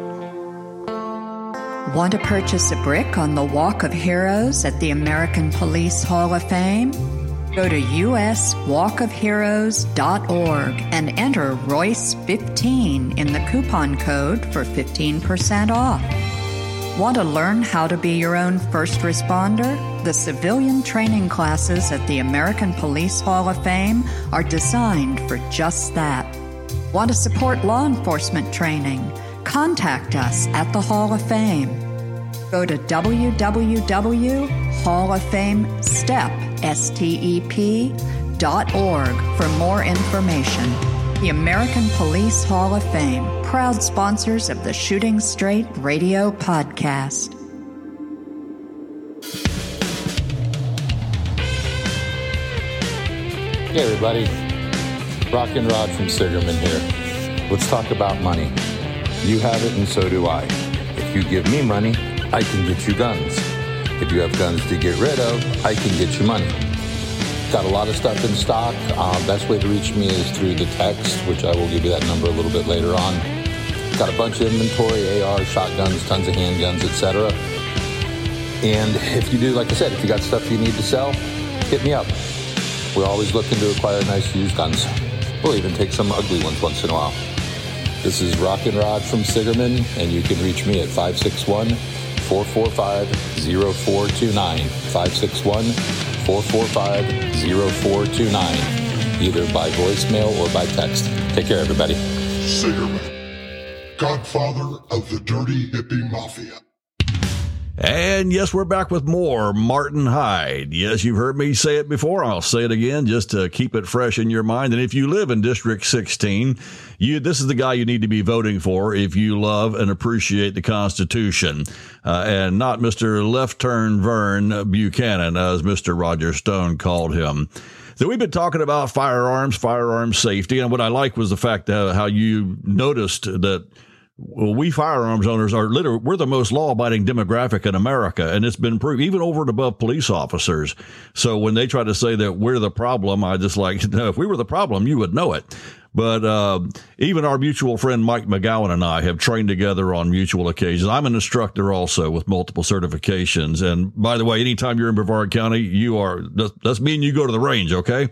Want to purchase a brick on the Walk of Heroes at the American Police Hall of Fame? Go to uswalkofheroes.org and enter Royce15 in the coupon code for 15% off. Want to learn how to be your own first responder? The civilian training classes at the American Police Hall of Fame are designed for just that. Want to support law enforcement training? Contact us at the Hall of Fame. Go to www.halloffamestep.org for more information. The American Police Hall of Fame, proud sponsors of the Shooting Straight Radio podcast. Hey everybody, Rock and Rod from Sigerman here. Let's talk about money. You have it and so do I. If you give me money, I can get you guns. If you have guns to get rid of, I can get you money. Got a lot of stuff in stock. Uh, best way to reach me is through the text, which I will give you that number a little bit later on. Got a bunch of inventory, AR, shotguns, tons of handguns, etc. And if you do, like I said, if you got stuff you need to sell, hit me up. We're always looking to acquire nice used guns. We'll even take some ugly ones once in a while. This is Rock and Rod from Sigerman, and you can reach me at 561 445 0429. 561 445 0429, either by voicemail or by text. Take care, everybody. Sigerman, godfather of the dirty hippie mafia. And yes, we're back with more Martin Hyde. Yes, you've heard me say it before. I'll say it again just to keep it fresh in your mind. And if you live in District 16, you this is the guy you need to be voting for if you love and appreciate the Constitution, uh, and not Mr. Left Turn Vern Buchanan, as Mr. Roger Stone called him. So we've been talking about firearms, firearm safety, and what I like was the fact that how you noticed that well, we firearms owners are literally we're the most law-abiding demographic in America, and it's been proved even over and above police officers. So when they try to say that we're the problem, I just like no. If we were the problem, you would know it. But uh, even our mutual friend Mike McGowan and I have trained together on mutual occasions. I'm an instructor also with multiple certifications. And by the way, anytime you're in Brevard County, you are that's, mean you go to the range, okay?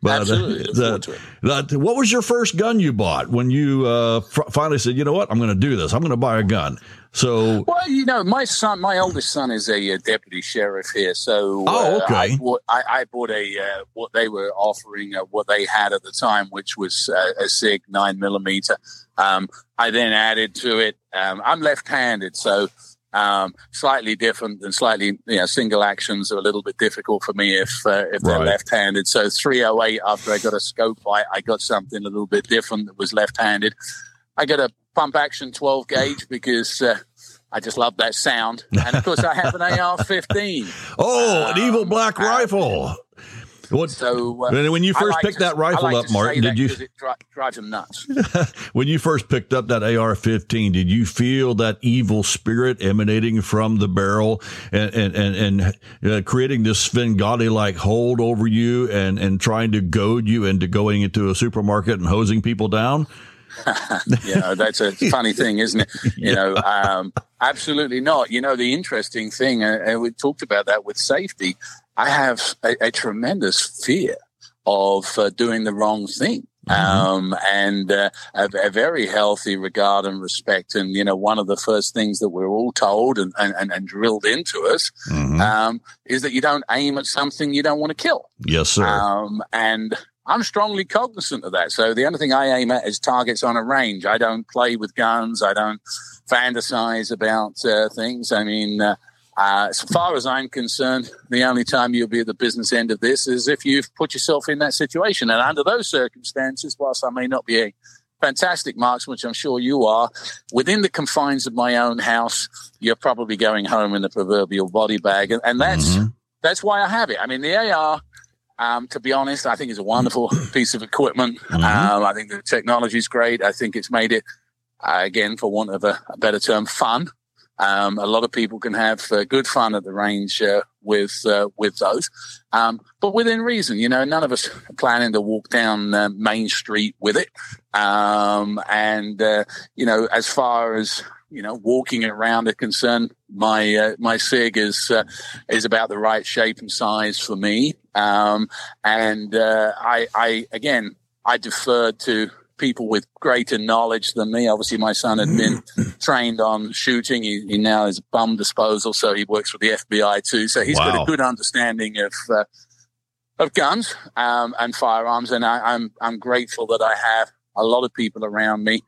But Absolutely. Forward to that, what was your first gun you bought when you uh, f- finally said, you know what, I'm going to do this. I'm going to buy a gun. So Well, you know, my son, my oldest son, is a, uh deputy sheriff here. So, Oh, uh, okay. I bought, I, I bought a uh, what they were offering, uh, what they had at the time, which was uh, a Sig nine millimeter. Um, I then added to it. Um, I'm left-handed, so um, slightly different and slightly, you know, single actions are a little bit difficult for me if uh, if they're Right. left-handed. So 308 after I got a scope, I, I got something a little bit different that was left-handed. I got a pump action 12 gauge because uh, I just love that sound. And of course, I have an AR 15. oh, an evil black uh, rifle. What, So uh, when you first like picked to- that rifle like up, Martin, did you? It dri- drives them nuts. when you first picked up that AR-15, did you feel that evil spirit emanating from the barrel and and and, and uh, creating this Svengali-like hold over you and and trying to goad you into going into a supermarket and hosing people down? you know that's a funny thing isn't it? You know um, absolutely not. You know the interesting thing uh, and we talked about that with safety i have a, a tremendous fear of uh, doing the wrong thing. Um, and uh, a, a very healthy regard and respect and you know one of the first things that we're all told and, and, and, drilled into us Mhm. um, is that you don't aim at something you don't want to kill. Yes, sir. um, and I'm strongly cognizant of that. So the only thing I aim at is targets on a range. I don't play with guns. I don't fantasize about uh, things. I mean, uh, uh, as far as I'm concerned, the only time you'll be at the business end of this is if you've put yourself in that situation. And under those circumstances, whilst I may not be a fantastic marksman, which I'm sure you are, within the confines of my own house, you're probably going home in the proverbial body bag. And, and that's Mhm. that's why I have it. I mean, the AR, um, to be honest, I think it's a wonderful piece of equipment. Mhm. Um, I think the technology is great. I think it's made it uh, again, for want of a, a better term, fun. Um, a lot of people can have uh, good fun at the range uh, with uh, with those, um, but within reason. You know, none of us are planning to walk down uh, Main Street with it. Um, and uh, you know, as far as you know, walking around are concerned, my uh, my sig is is about the right shape and size for me. Um, and I, I again, I deferred to people with greater knowledge than me. Obviously, my son had been trained on shooting. He, he, now is bomb disposal, so he works for the FBI too. So he's wow. got a good understanding of uh, of guns um, and firearms. And I, am I'm, I'm grateful that I have a lot of people around me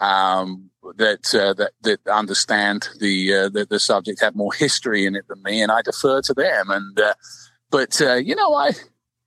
um, that, uh, that that understand the, uh, the, the subject, have more history in it than me, and I defer to them. And uh, but uh, you know, I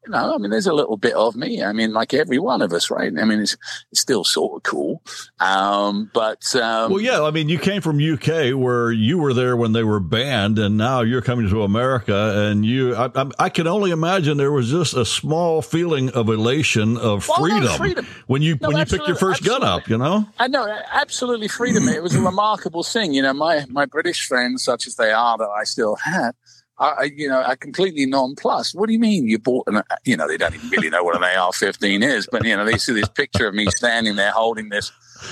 you know, I mean, there's a little bit of me. I mean, like every one of us, right? I mean, it's, it's still sort of cool. Um, but, um, well, yeah, I mean, you came from UK where you were there when they were banned and now you're coming to America and you, I, I, I can only imagine there was just a small feeling of elation of well, freedom, no, freedom, when you, no, when you picked your first gun up, you know? I know, absolutely freedom. it was a remarkable thing. You know, my, my British friends, such as they are that I still had, I, you know, are completely nonplussed. What do you mean you bought an, you know, they don't even really know what an AR-15 is, but, you know, they see this picture of me standing there holding this,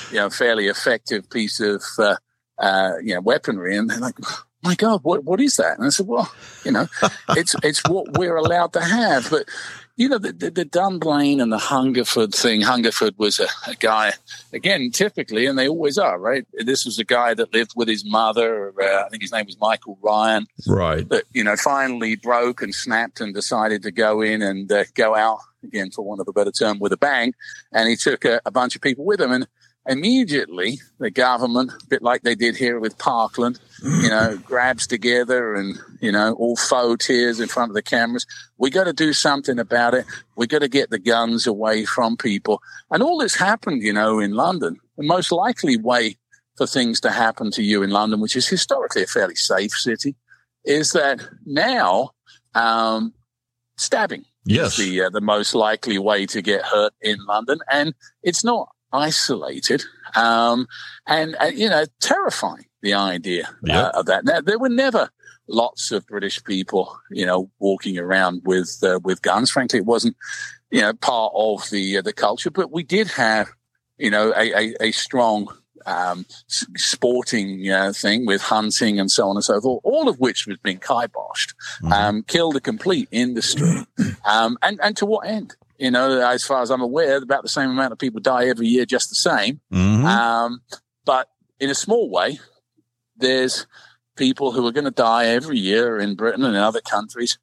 you know, fairly effective piece of, uh, uh, you know, weaponry. And they're like, my God, what, what is that? And I said, well, you know, it's, it's what we're allowed to have. But you know, the, the, the, Dunblane and the Hungerford thing. Hungerford was a, a, guy, again, typically, and they always are, right? This was a guy that lived with his mother. Uh, I think his name was Michael Ryan. Right. That, you know, finally broke and snapped and decided to go in and uh, go out, again, for want of a better term, with a bang. And he took a, a bunch of people with him. And immediately the government, a bit like they did here with Parkland, you know, grabs together and, you know, all faux tears in front of the cameras. We got to do something about it. We got to get the guns away from people. And all this happened, you know, in London. The most likely way for things to happen to you in London, which is historically a fairly safe city, is that now, um, stabbing yes. is the, uh, the most likely way to get hurt in London. And it's not isolated, um, and, uh, you know, terrifying the idea uh, of that. Now, there were never lots of British people, you know, walking around with uh, with guns. Frankly, it wasn't, you know, part of the uh, the culture. But we did have, you know, a, a, a strong um, sporting uh, thing with hunting and so on and so forth, all of which was being kiboshed, mm-hmm. um, killed a complete industry. Um, and, and to what end? You know, as far as I'm aware, about the same amount of people die every year, just the same. Mm-hmm. Um, but in a small way, there's people who are going to die every year in Britain and in other countries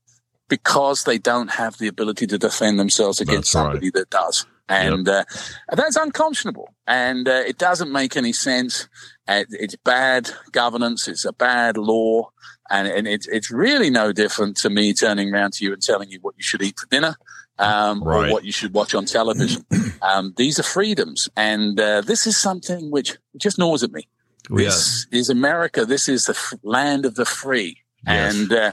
because they don't have the ability to defend themselves against that's somebody right. that does. And yep. uh, that's unconscionable. And uh, it doesn't make any sense. Uh, it's bad governance. It's a bad law. And, and it's, it's really no different to me turning around to you and telling you what you should eat for dinner um, right. or what you should watch on television. um, these are freedoms. And uh, this is something which just gnaws at me. This yeah. is America. This is the f- land of the free. Yes. And, uh,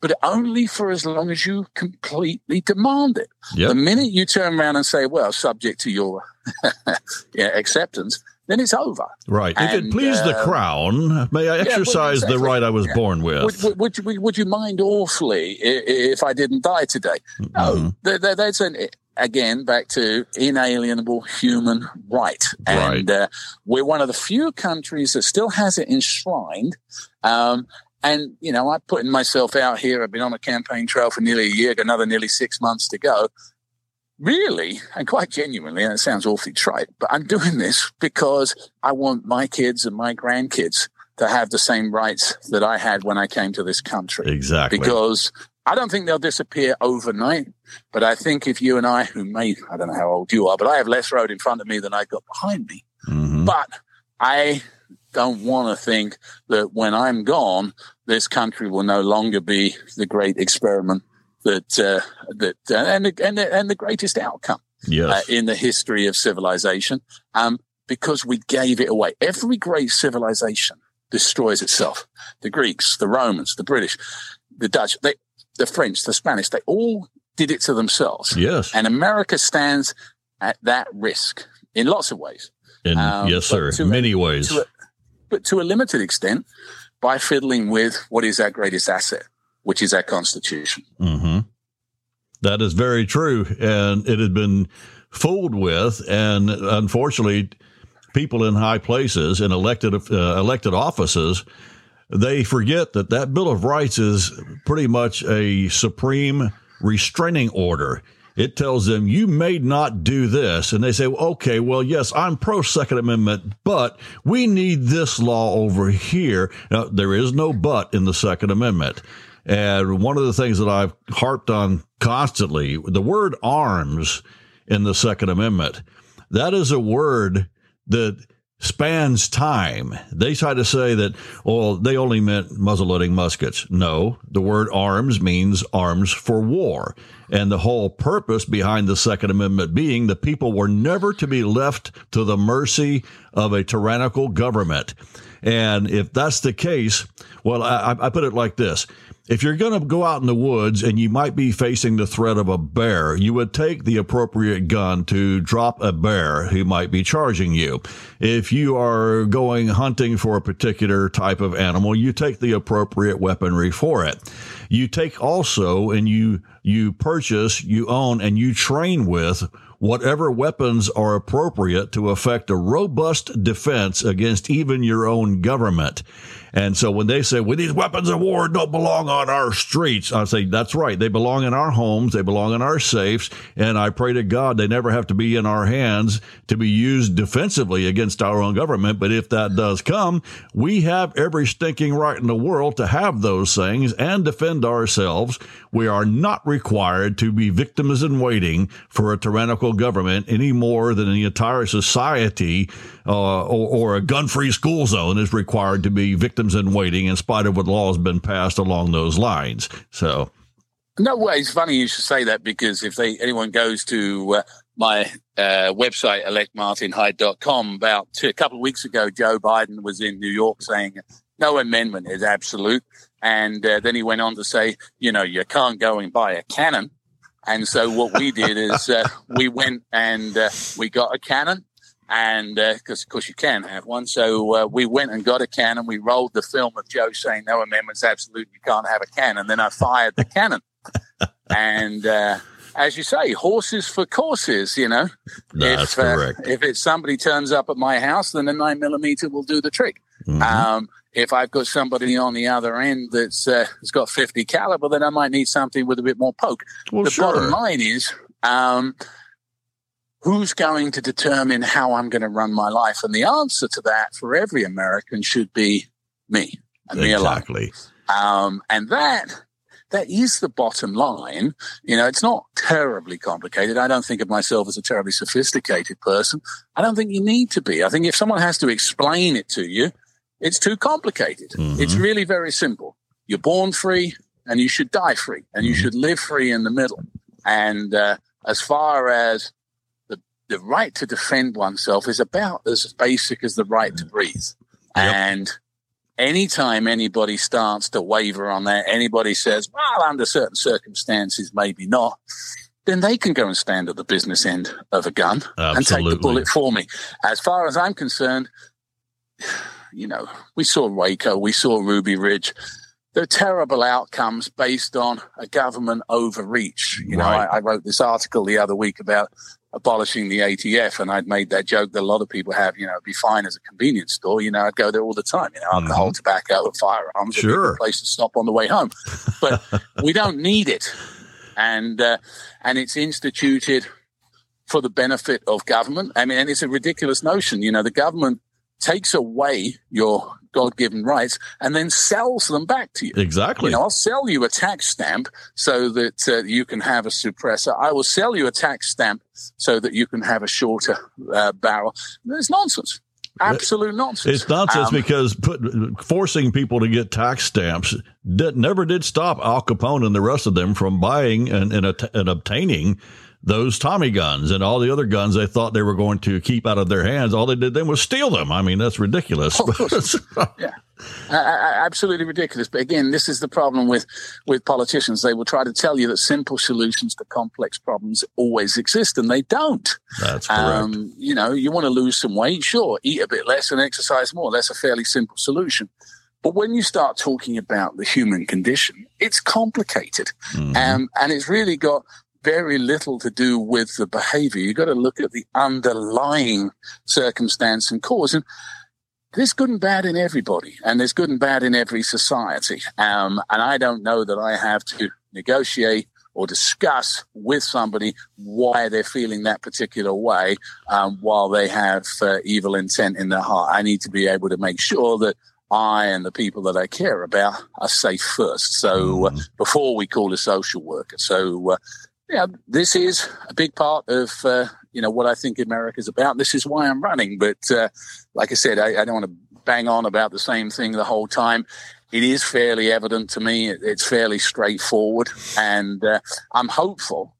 but only for as long as you completely demand it. Yep. The minute you turn around and say, well, subject to your yeah, acceptance, then it's over. Right. And, if it please uh, the crown, may I exercise yeah, the right I was yeah. born with? Would, would, would, would, you mind awfully if I didn't die today? No, mm-hmm. that's an, again back to inalienable human right, and right. Uh, we're one of the few countries that still has it enshrined. Um, and you know, I'm putting myself out here. I've been on a campaign trail for nearly a year, got another nearly six months to go really and quite genuinely, and it sounds awfully trite, but I'm doing this because I want my kids and my grandkids to have the same rights that I had when I came to this country. Exactly. Because I don't think they'll disappear overnight, but I think if you and I, who may, I don't know how old you are, but I have less road in front of me than I've got behind me. Mm-hmm. But I don't want to think that when I'm gone, this country will no longer be the great experiment that uh, that uh, and the, and the, and the greatest outcome yes. uh, in the history of civilization, um, because we gave it away. Every great civilization destroys itself. The Greeks, the Romans, the British, the Dutch, they, the French, the Spanish, they all did it to themselves. Yes, and America stands at that risk in lots of ways. In, Um, yes, sir. to Many ways. to a- but to a limited extent by fiddling with what is our greatest asset, which is our Constitution. hmm That is very true. And it has been fooled with. And unfortunately, people in high places in elected, uh, elected offices, they forget that that Bill of Rights is pretty much a supreme restraining order. It tells them you may not do this. And they say, okay, well, yes, I'm pro Second Amendment, but we need this law over here. Now, there is no but in the Second Amendment. And one of the things that I've harped on constantly, the word arms in the Second Amendment, that is a word that spans time. They try to say that, well, they only meant muzzle loading muskets. No, the word arms means arms for war. And the whole purpose behind the Second Amendment being the people were never to be left to the mercy of a tyrannical government. And if that's the case, well, I, I put it like this. If you're going to go out in the woods and you might be facing the threat of a bear, you would take the appropriate gun to drop a bear who might be charging you. If you are going hunting for a particular type of animal, you take the appropriate weaponry for it. You take also and you, you purchase, you own, and you train with whatever weapons are appropriate to effect a robust defense against even your own government. And so when they say, well, these weapons of war don't belong on our streets, I say, that's right. They belong in our homes. They belong in our safes. And I pray to God they never have to be in our hands to be used defensively against our own government. But if that does come, we have every stinking right in the world to have those things and defend ourselves. We are not required to be victims in waiting for a tyrannical government any more than the entire society uh, or, or a gun-free school zone is required to be victims in waiting in spite of what law has been passed along those lines. So, No way. It's funny you should say that because if they anyone goes to uh, my uh, website, electmartinhyde.com, about two, a couple of weeks ago, Joe Biden was in New York saying no amendment is absolute. And uh, then he went on to say, you know, you can't go and buy a cannon. And so what we did is uh, we went and uh, we got a cannon. And because, of course, you can have one. So uh, we went and got a cannon. We rolled the film of Joe saying no amendments, absolute, you can't have a cannon. Then I fired the cannon. and uh, as you say, horses for courses, you know. That's if, uh, correct. if it's somebody turns up at my house, then a nine millimeter will do the trick. Mhm. Um, if I've got somebody on the other end that's uh, has got 50 caliber, then I might need something with a bit more poke. well, the bottom line is, um, who's going to determine how I'm going to run my life? And the answer to that for every American should be me and me alone. Exactly. Um, and that that is the bottom line. You know, it's not terribly complicated. I don't think of myself as a terribly sophisticated person. I don't think you need to be. I think if someone has to explain it to you, it's too complicated. Mhm. It's really very simple. You're born free and you should die free and you Mhm. should live free in the middle. And uh, as far as the, right to defend oneself is about as basic as the right to breathe. Yep. And anytime anybody starts to waver on that, anybody says, well, under certain circumstances, maybe not, then they can go and stand at the business end of a gun and take the bullet for me. As far as I'm concerned, you know, we saw Waco, we saw Ruby Ridge. They're terrible outcomes based on a government overreach. You know, Right. I, I wrote this article the other week about abolishing the ATF, and I'd made that joke that a lot of people have. You know, it'd be fine as a convenience store. You know, I'd go there all the time. You know, alcohol, tobacco, and firearms. It'd be a Mm-hmm. Sure. place to stop on the way home. But we don't need it, and uh, and it's instituted for the benefit of government. I mean, and it's a ridiculous notion. You know, the government takes away your God-given rights and then sells them back to you. Exactly. You know, I'll sell you a tax stamp so that uh, you can have a suppressor. I will sell you a tax stamp so that you can have a shorter uh, barrel. It's nonsense. Absolute nonsense. It's nonsense Um, because put, forcing people to get tax stamps did, never did stop Al Capone and the rest of them from buying and, and, and obtaining those Tommy guns and all the other guns they thought they were going to keep out of their hands. All they did then was steal them. I mean, that's ridiculous. Course. Yeah. Uh, absolutely ridiculous. But again, this is the problem with with politicians. They will try to tell you that simple solutions to complex problems always exist, and they don't. That's correct. Um, you know, you want to lose some weight, sure, eat a bit less and exercise more. That's a fairly simple solution. But when you start talking about the human condition, it's complicated, mm-hmm. um, and it's really got very little to do with the behavior. You've got to look at the underlying circumstance and cause. And there's good and bad in everybody, and there's good and bad in every society. Um, and I don't know that I have to negotiate or discuss with somebody why they're feeling that particular way um, while they have uh, evil intent in their heart. I need to be able to make sure that I and the people that I care about are safe first. So uh, mm. before we call a social worker. So, uh, yeah, this is a big part of uh, you know what I think America is about. This is why I'm running. But uh, like I said, I, I, don't want to bang on about the same thing the whole time. It is fairly evident to me. It's fairly straightforward, and uh, I'm hopeful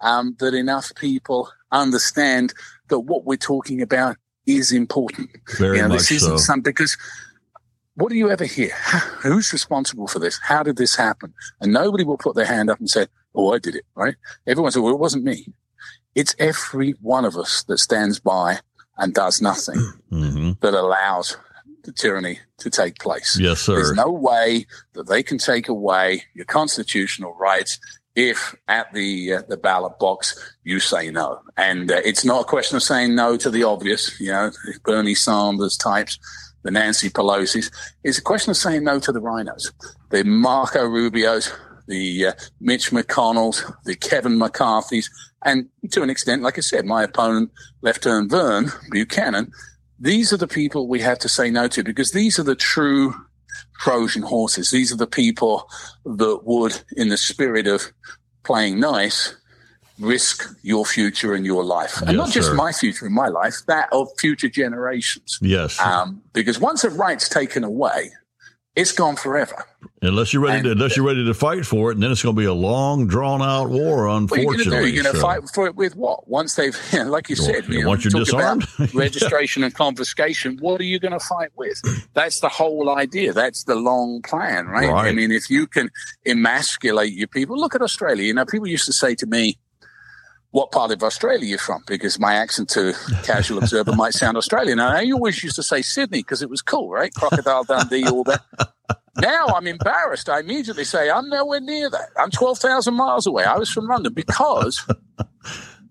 um, that enough people understand that what we're talking about is important. Very you know, much this isn't so. some because what do you ever hear? Who's responsible for this? How did this happen? And nobody will put their hand up and say, "Oh, I did it." Right? Everyone said, "Well, it wasn't me." It's every one of us that stands by and does nothing mm-hmm. that allows the tyranny to take place. Yes, sir. There's no way that they can take away your constitutional rights if at the uh, the ballot box you say no. And uh, it's not a question of saying no to the obvious, you know, Bernie Sanders types, the Nancy Pelosi's. It's a question of saying no to the RINOs, the Marco Rubios, the uh, Mitch McConnells, the Kevin McCarthy's, and to an extent, like I said, my opponent, Left Turn Vern Buchanan, these are the people we have to say no to because these are the true Trojan horses. These are the people that would, in the spirit of playing nice, risk your future and your life. And yes, not just sir. my future and my life, that of future generations. Yes. Um, because once a right's taken away, it's gone forever. Unless you're ready And- to, unless you're ready to fight for it, and then it's going to be a long, drawn out war. What are you going to do? Unfortunately, You're going to So, fight for it with what? Once they've, like you said, yeah, you know, once you're disarmed. registration and confiscation. What are you going to fight with? That's the whole idea. That's the long plan, right? I mean, if you can emasculate your people, look at Australia. You know, people used to say to me, what part of Australia you're from because my accent to casual observer might sound Australian. And I always used to say Sydney because it was cool, right? Crocodile Dundee, all that. Now I'm embarrassed. I immediately say I'm nowhere near that. I'm 12,000 miles away. I was from London because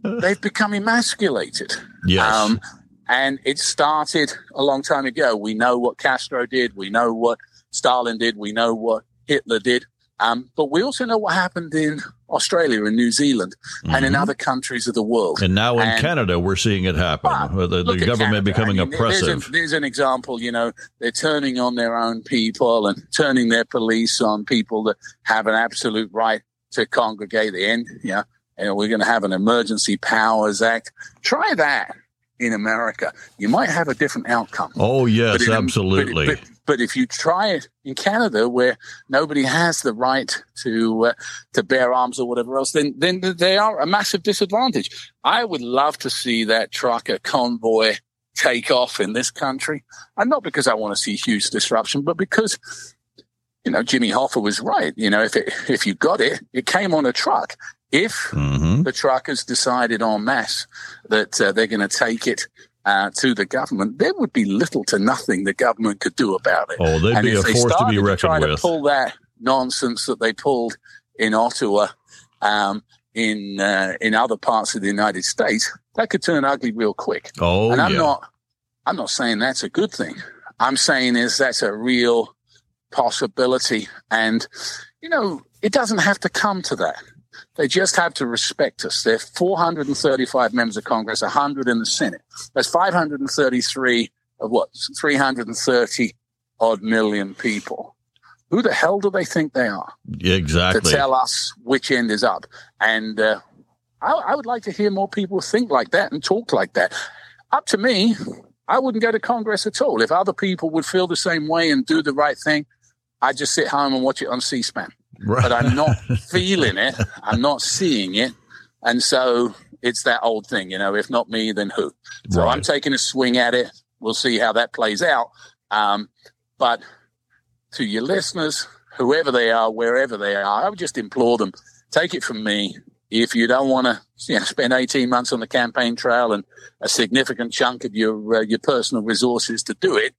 they've become emasculated. Yes. Um, and it started a long time ago. We know what Castro did. We know what Stalin did. We know what Hitler did. Um, but we also know what happened in Australia and New Zealand and in Mhm. other countries of the world. and now in And- Canada, we're seeing it happen. Well, the, the government Canada. becoming I mean, there's oppressive. a- There's, an example, you know, they're turning on their own people and turning their police on people that have an absolute right to congregate. You know, and we're going to have an Emergency Powers Act. Try that in America. You might have a different outcome. oh yes, in- absolutely. But, but, but if you try it in Canada, where nobody has the right to uh, to bear arms or whatever else, then then they are a massive disadvantage. I would love to see that trucker convoy take off in this country, and not because I want to see huge disruption, but because you know Jimmy Hoffa was right. You know, if it, if you got it, it came on a truck. If hmm the truckers decided en masse that uh, they're going to take it uh, to the government, there would be little to nothing the government could do about it. Oh, they'd and be a they force to be reckoned try with. to pull that nonsense that they pulled in Ottawa, um, in uh, in other parts of the United States, that could turn ugly real quick. oh and I'm yeah. not, I'm not saying that's a good thing. I'm saying is that's a real possibility, and you know, it doesn't have to come to that. They just have to respect us. There are 435 members of Congress, 100 in the Senate. That's 533 of what? 330 odd million people. Who the hell do they think they are exactly. to tell us which end is up? And uh, I, I would like to hear more people think like that and talk like that. Up to me, I wouldn't go to Congress at all. If other people would feel the same way and do the right thing, I'd just sit home and watch it on C-SPAN right. but I'm not feeling it. I'm not seeing it. And so it's that old thing, you know, if not me, then who? So Right. I'm taking a swing at it. We'll see how that plays out. Um, but to your listeners, whoever they are, wherever they are, I would just implore them take it from me. If you don't want to you know, spend 18 months on the campaign trail and a significant chunk of your uh, your personal resources to do it,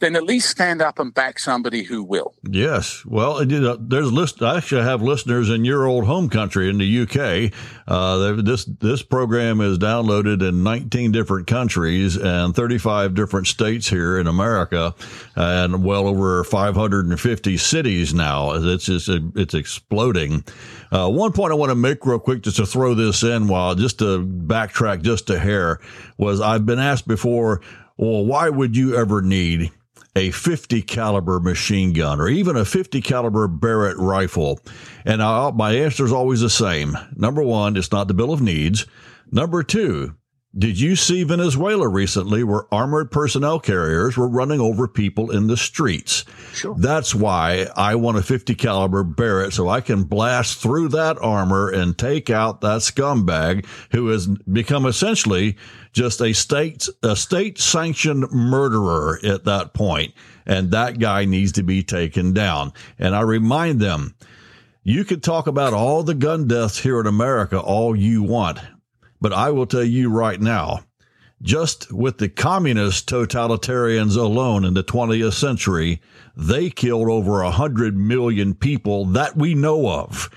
then at least stand up and back somebody who will. Yes. Well, know, there's list. I actually have listeners in your old home country in the UK. Uh, this this program is downloaded in 19 different countries and 35 different states here in America, and well over 550 cities now. It's just it's exploding. Uh, one point I want to make real quick, just to throw this in, while just to backtrack just a hair, was I've been asked before. Well, why would you ever need a 50 caliber machine gun or even a 50 caliber Barrett rifle? And I, my answer is always the same. Number one, it's not the bill of needs. Number two, did you see Venezuela recently where armored personnel carriers were running over people in the streets? Sure. That's why I want a 50 caliber Barrett so I can blast through that armor and take out that scumbag who has become essentially just a state a state sanctioned murderer at that point. point and that guy needs to be taken down. And I remind them you could talk about all the gun deaths here in America all you want. But I will tell you right now, just with the communist totalitarians alone in the 20th century, they killed over a hundred million people that we know of.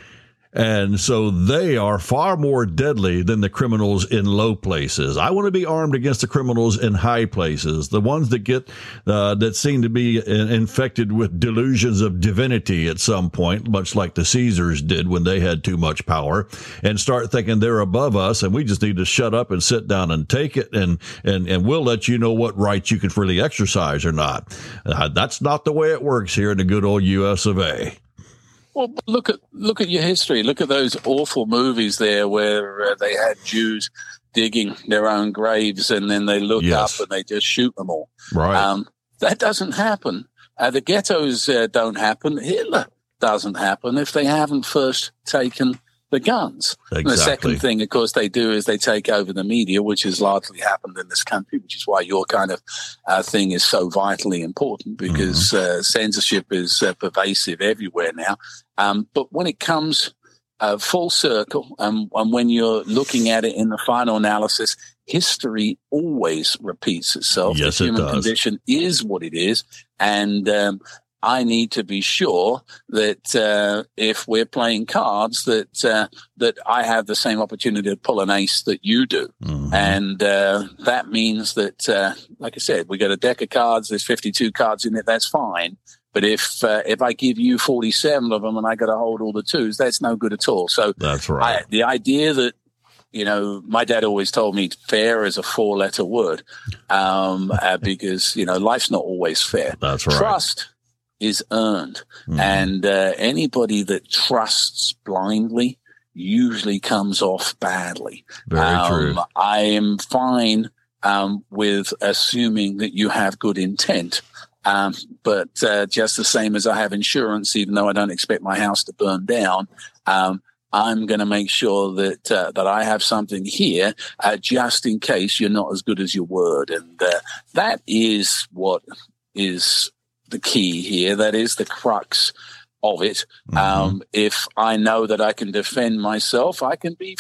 And so they are far more deadly than the criminals in low places. I want to be armed against the criminals in high places, the ones that get, uh, that seem to be infected with delusions of divinity at some point, much like the Caesars did when they had too much power and start thinking they're above us and we just need to shut up and sit down and take it and, and, and we'll let you know what rights you can freely exercise or not. Uh, that's not the way it works here in the good old US of A. Well, look at look at your history. Look at those awful movies there where uh, they had Jews digging their own graves and then they look Yes. up and they just shoot them all. Right. Um, that doesn't happen. Uh, the ghettos uh, don't happen. Hitler doesn't happen if they haven't first taken the guns. And the second thing, of course, they do is they take over the media, which has largely happened in this country, which is why your kind of uh, thing is so vitally important because Mm-hmm. uh, censorship is uh, pervasive everywhere now. Um, but when it comes uh, full circle, um, and when you're looking at it in the final analysis, history always repeats itself. Yes, the it human does. condition is what it is, and um, I need to be sure that uh, if we're playing cards, that uh, that I have the same opportunity to pull an ace that you do, Mhm. and uh, that means that, uh, like I said, we got a deck of cards. There's 52 cards in it. That's fine. But if uh, if I give you 47 of them and I got to hold all the twos, that's no good at all. So That's right. I, the idea that you know, my dad always told me fair is a four letter word um, uh, because you know life's not always fair. That's right. Trust is earned, Mhm. and uh, anybody that trusts blindly usually comes off badly. Very true. Um, I am fine um, with assuming that you have good intent. Um, but uh, just the same as I have insurance, even though I don't expect my house to burn down, um, I'm going to make sure that uh, that I have something here uh, just in case you're not as good as your word, and uh, that is what is the key here. That is the crux of it. Mhm. Um, if I know that I can defend myself, I can be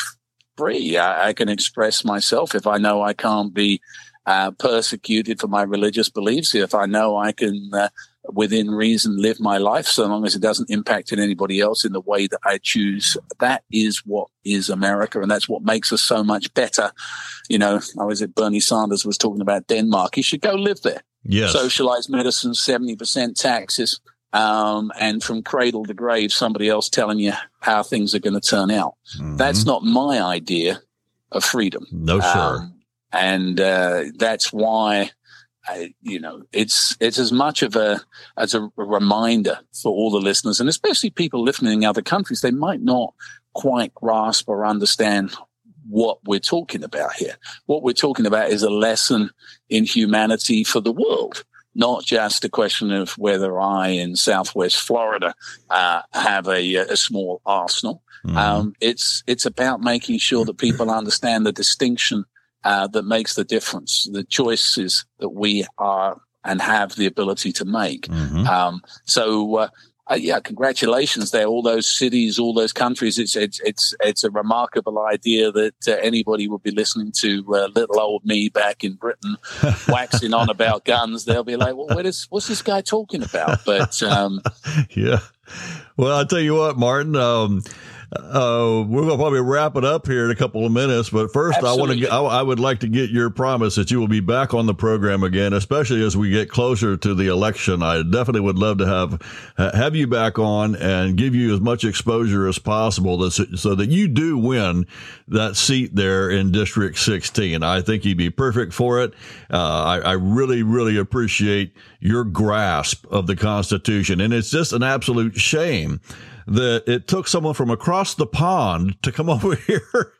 free. I, I can express myself. If I know I can't be uh, persecuted for my religious beliefs, if I know I can, uh, within reason, live my life, so long as it doesn't impact on anybody else in the way that I choose, that is what is America, and that's what makes us so much better. You know, I was at Bernie Sanders was talking about Denmark. He should go live there yes. socialized medicine, 70% taxes, um, and from cradle to grave, somebody else telling you how things are going to turn out. Mhm. That's not my idea of freedom. no sir. Um, and uh, that's why, I, you know, it's it's as much of a as a reminder for all the listeners, and especially people listening in other countries. They might not quite grasp or understand what we're talking about here. What we're talking about is a lesson in humanity for the world. Not just a question of whether I in Southwest Florida uh, have a, a small arsenal, Mhm. um, it's it's about making sure that people understand the distinction uh, that makes the difference, the choices that we are and have the ability to make. Mhm. Um, so, uh, uh, yeah, congratulations there. All those cities, all those countries. It's it's it's it's a remarkable idea that uh, anybody would be listening to uh, little old me back in Britain waxing on about guns. They'll be like, "Well, what is what's this guy talking about?" But um, yeah. Well, I'll tell you what, Martin. Um, uh, we're gonna probably wrap it up here in a couple of minutes, but first, I want to. I, I would like to get your promise that you will be back on the program again, especially as we get closer to the election. I definitely would love to have have you back on and give you as much exposure as possible, so that you do win that seat there in District 16. I think you'd be perfect for it. Uh, I, I really, really appreciate your grasp of the Constitution, and it's just an absolute shame that it took someone from across the pond to come over here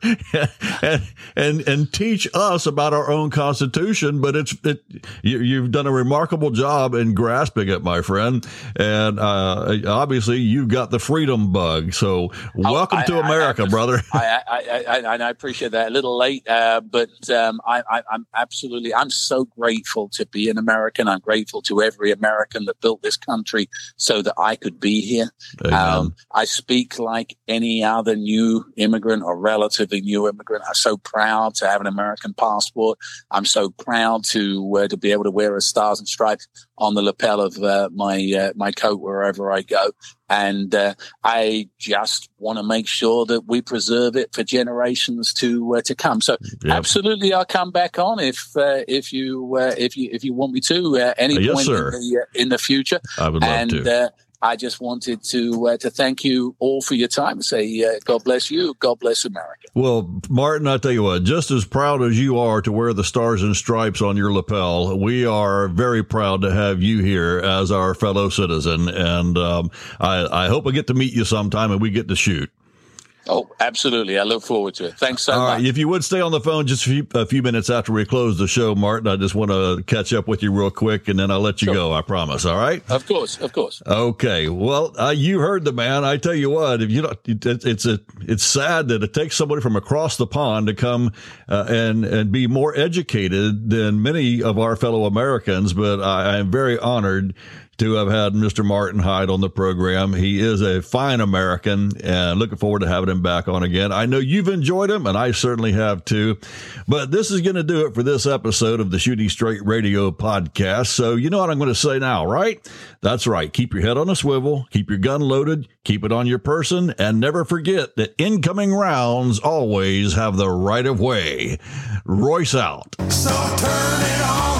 and and and teach us about our own constitution but it's it you, you've done a remarkable job in grasping it my friend and uh obviously you've got the freedom bug so welcome Oh, I- to I- america I- brother I, I, I, I, I appreciate that. A little late, uh, but um, I, I, I'm absolutely, I'm so grateful to be an American. I'm grateful to every American that built this country so that I could be here. Um, I speak like any other new immigrant or relatively new immigrant. I'm so proud to have an American passport. I'm so proud to uh, to be able to wear a stars and stripes on the lapel of uh, my uh, my coat wherever I go. And uh, I just want to make sure that we preserve it for generations to uh, to come. So Yeah. absolutely, I'll come back on if uh, if you uh, if you if you want me to uh, any yes, point in the, uh, in the future i would love and to uh, I just wanted to uh, to thank you all for your time. Say uh, God bless you, God bless America. Well, Martin, I tell you what, just as proud as you are to wear the stars and stripes on your lapel, we are very proud to have you here as our fellow citizen. And um, I, I hope I get to meet you sometime and we get to shoot. Oh, absolutely! I look forward to it. Thanks so All much. right. If you would stay on the phone just a few, a few minutes after we close the show, Martin, I just want to catch up with you real quick and then I'll let you Sure. go. I promise. All right. Of course, of course. Okay. Well, uh, you heard the man. I tell you what, if you don't, it, it's a, it's sad that it takes somebody from across the pond to come uh, and and be more educated than many of our fellow Americans. But I, I am very honored to have had Mr. Martin Hyde on the program. He is a fine American and looking forward to having him back on again. I know you've enjoyed him and I certainly have too. But this is going to do it for this episode of the Shooting Straight Radio podcast. So you know what I'm going to say now, right? That's right. Keep your head on a swivel, keep your gun loaded, keep it on your person, and never forget that incoming rounds always have the right of way. Royce out. So turn it on.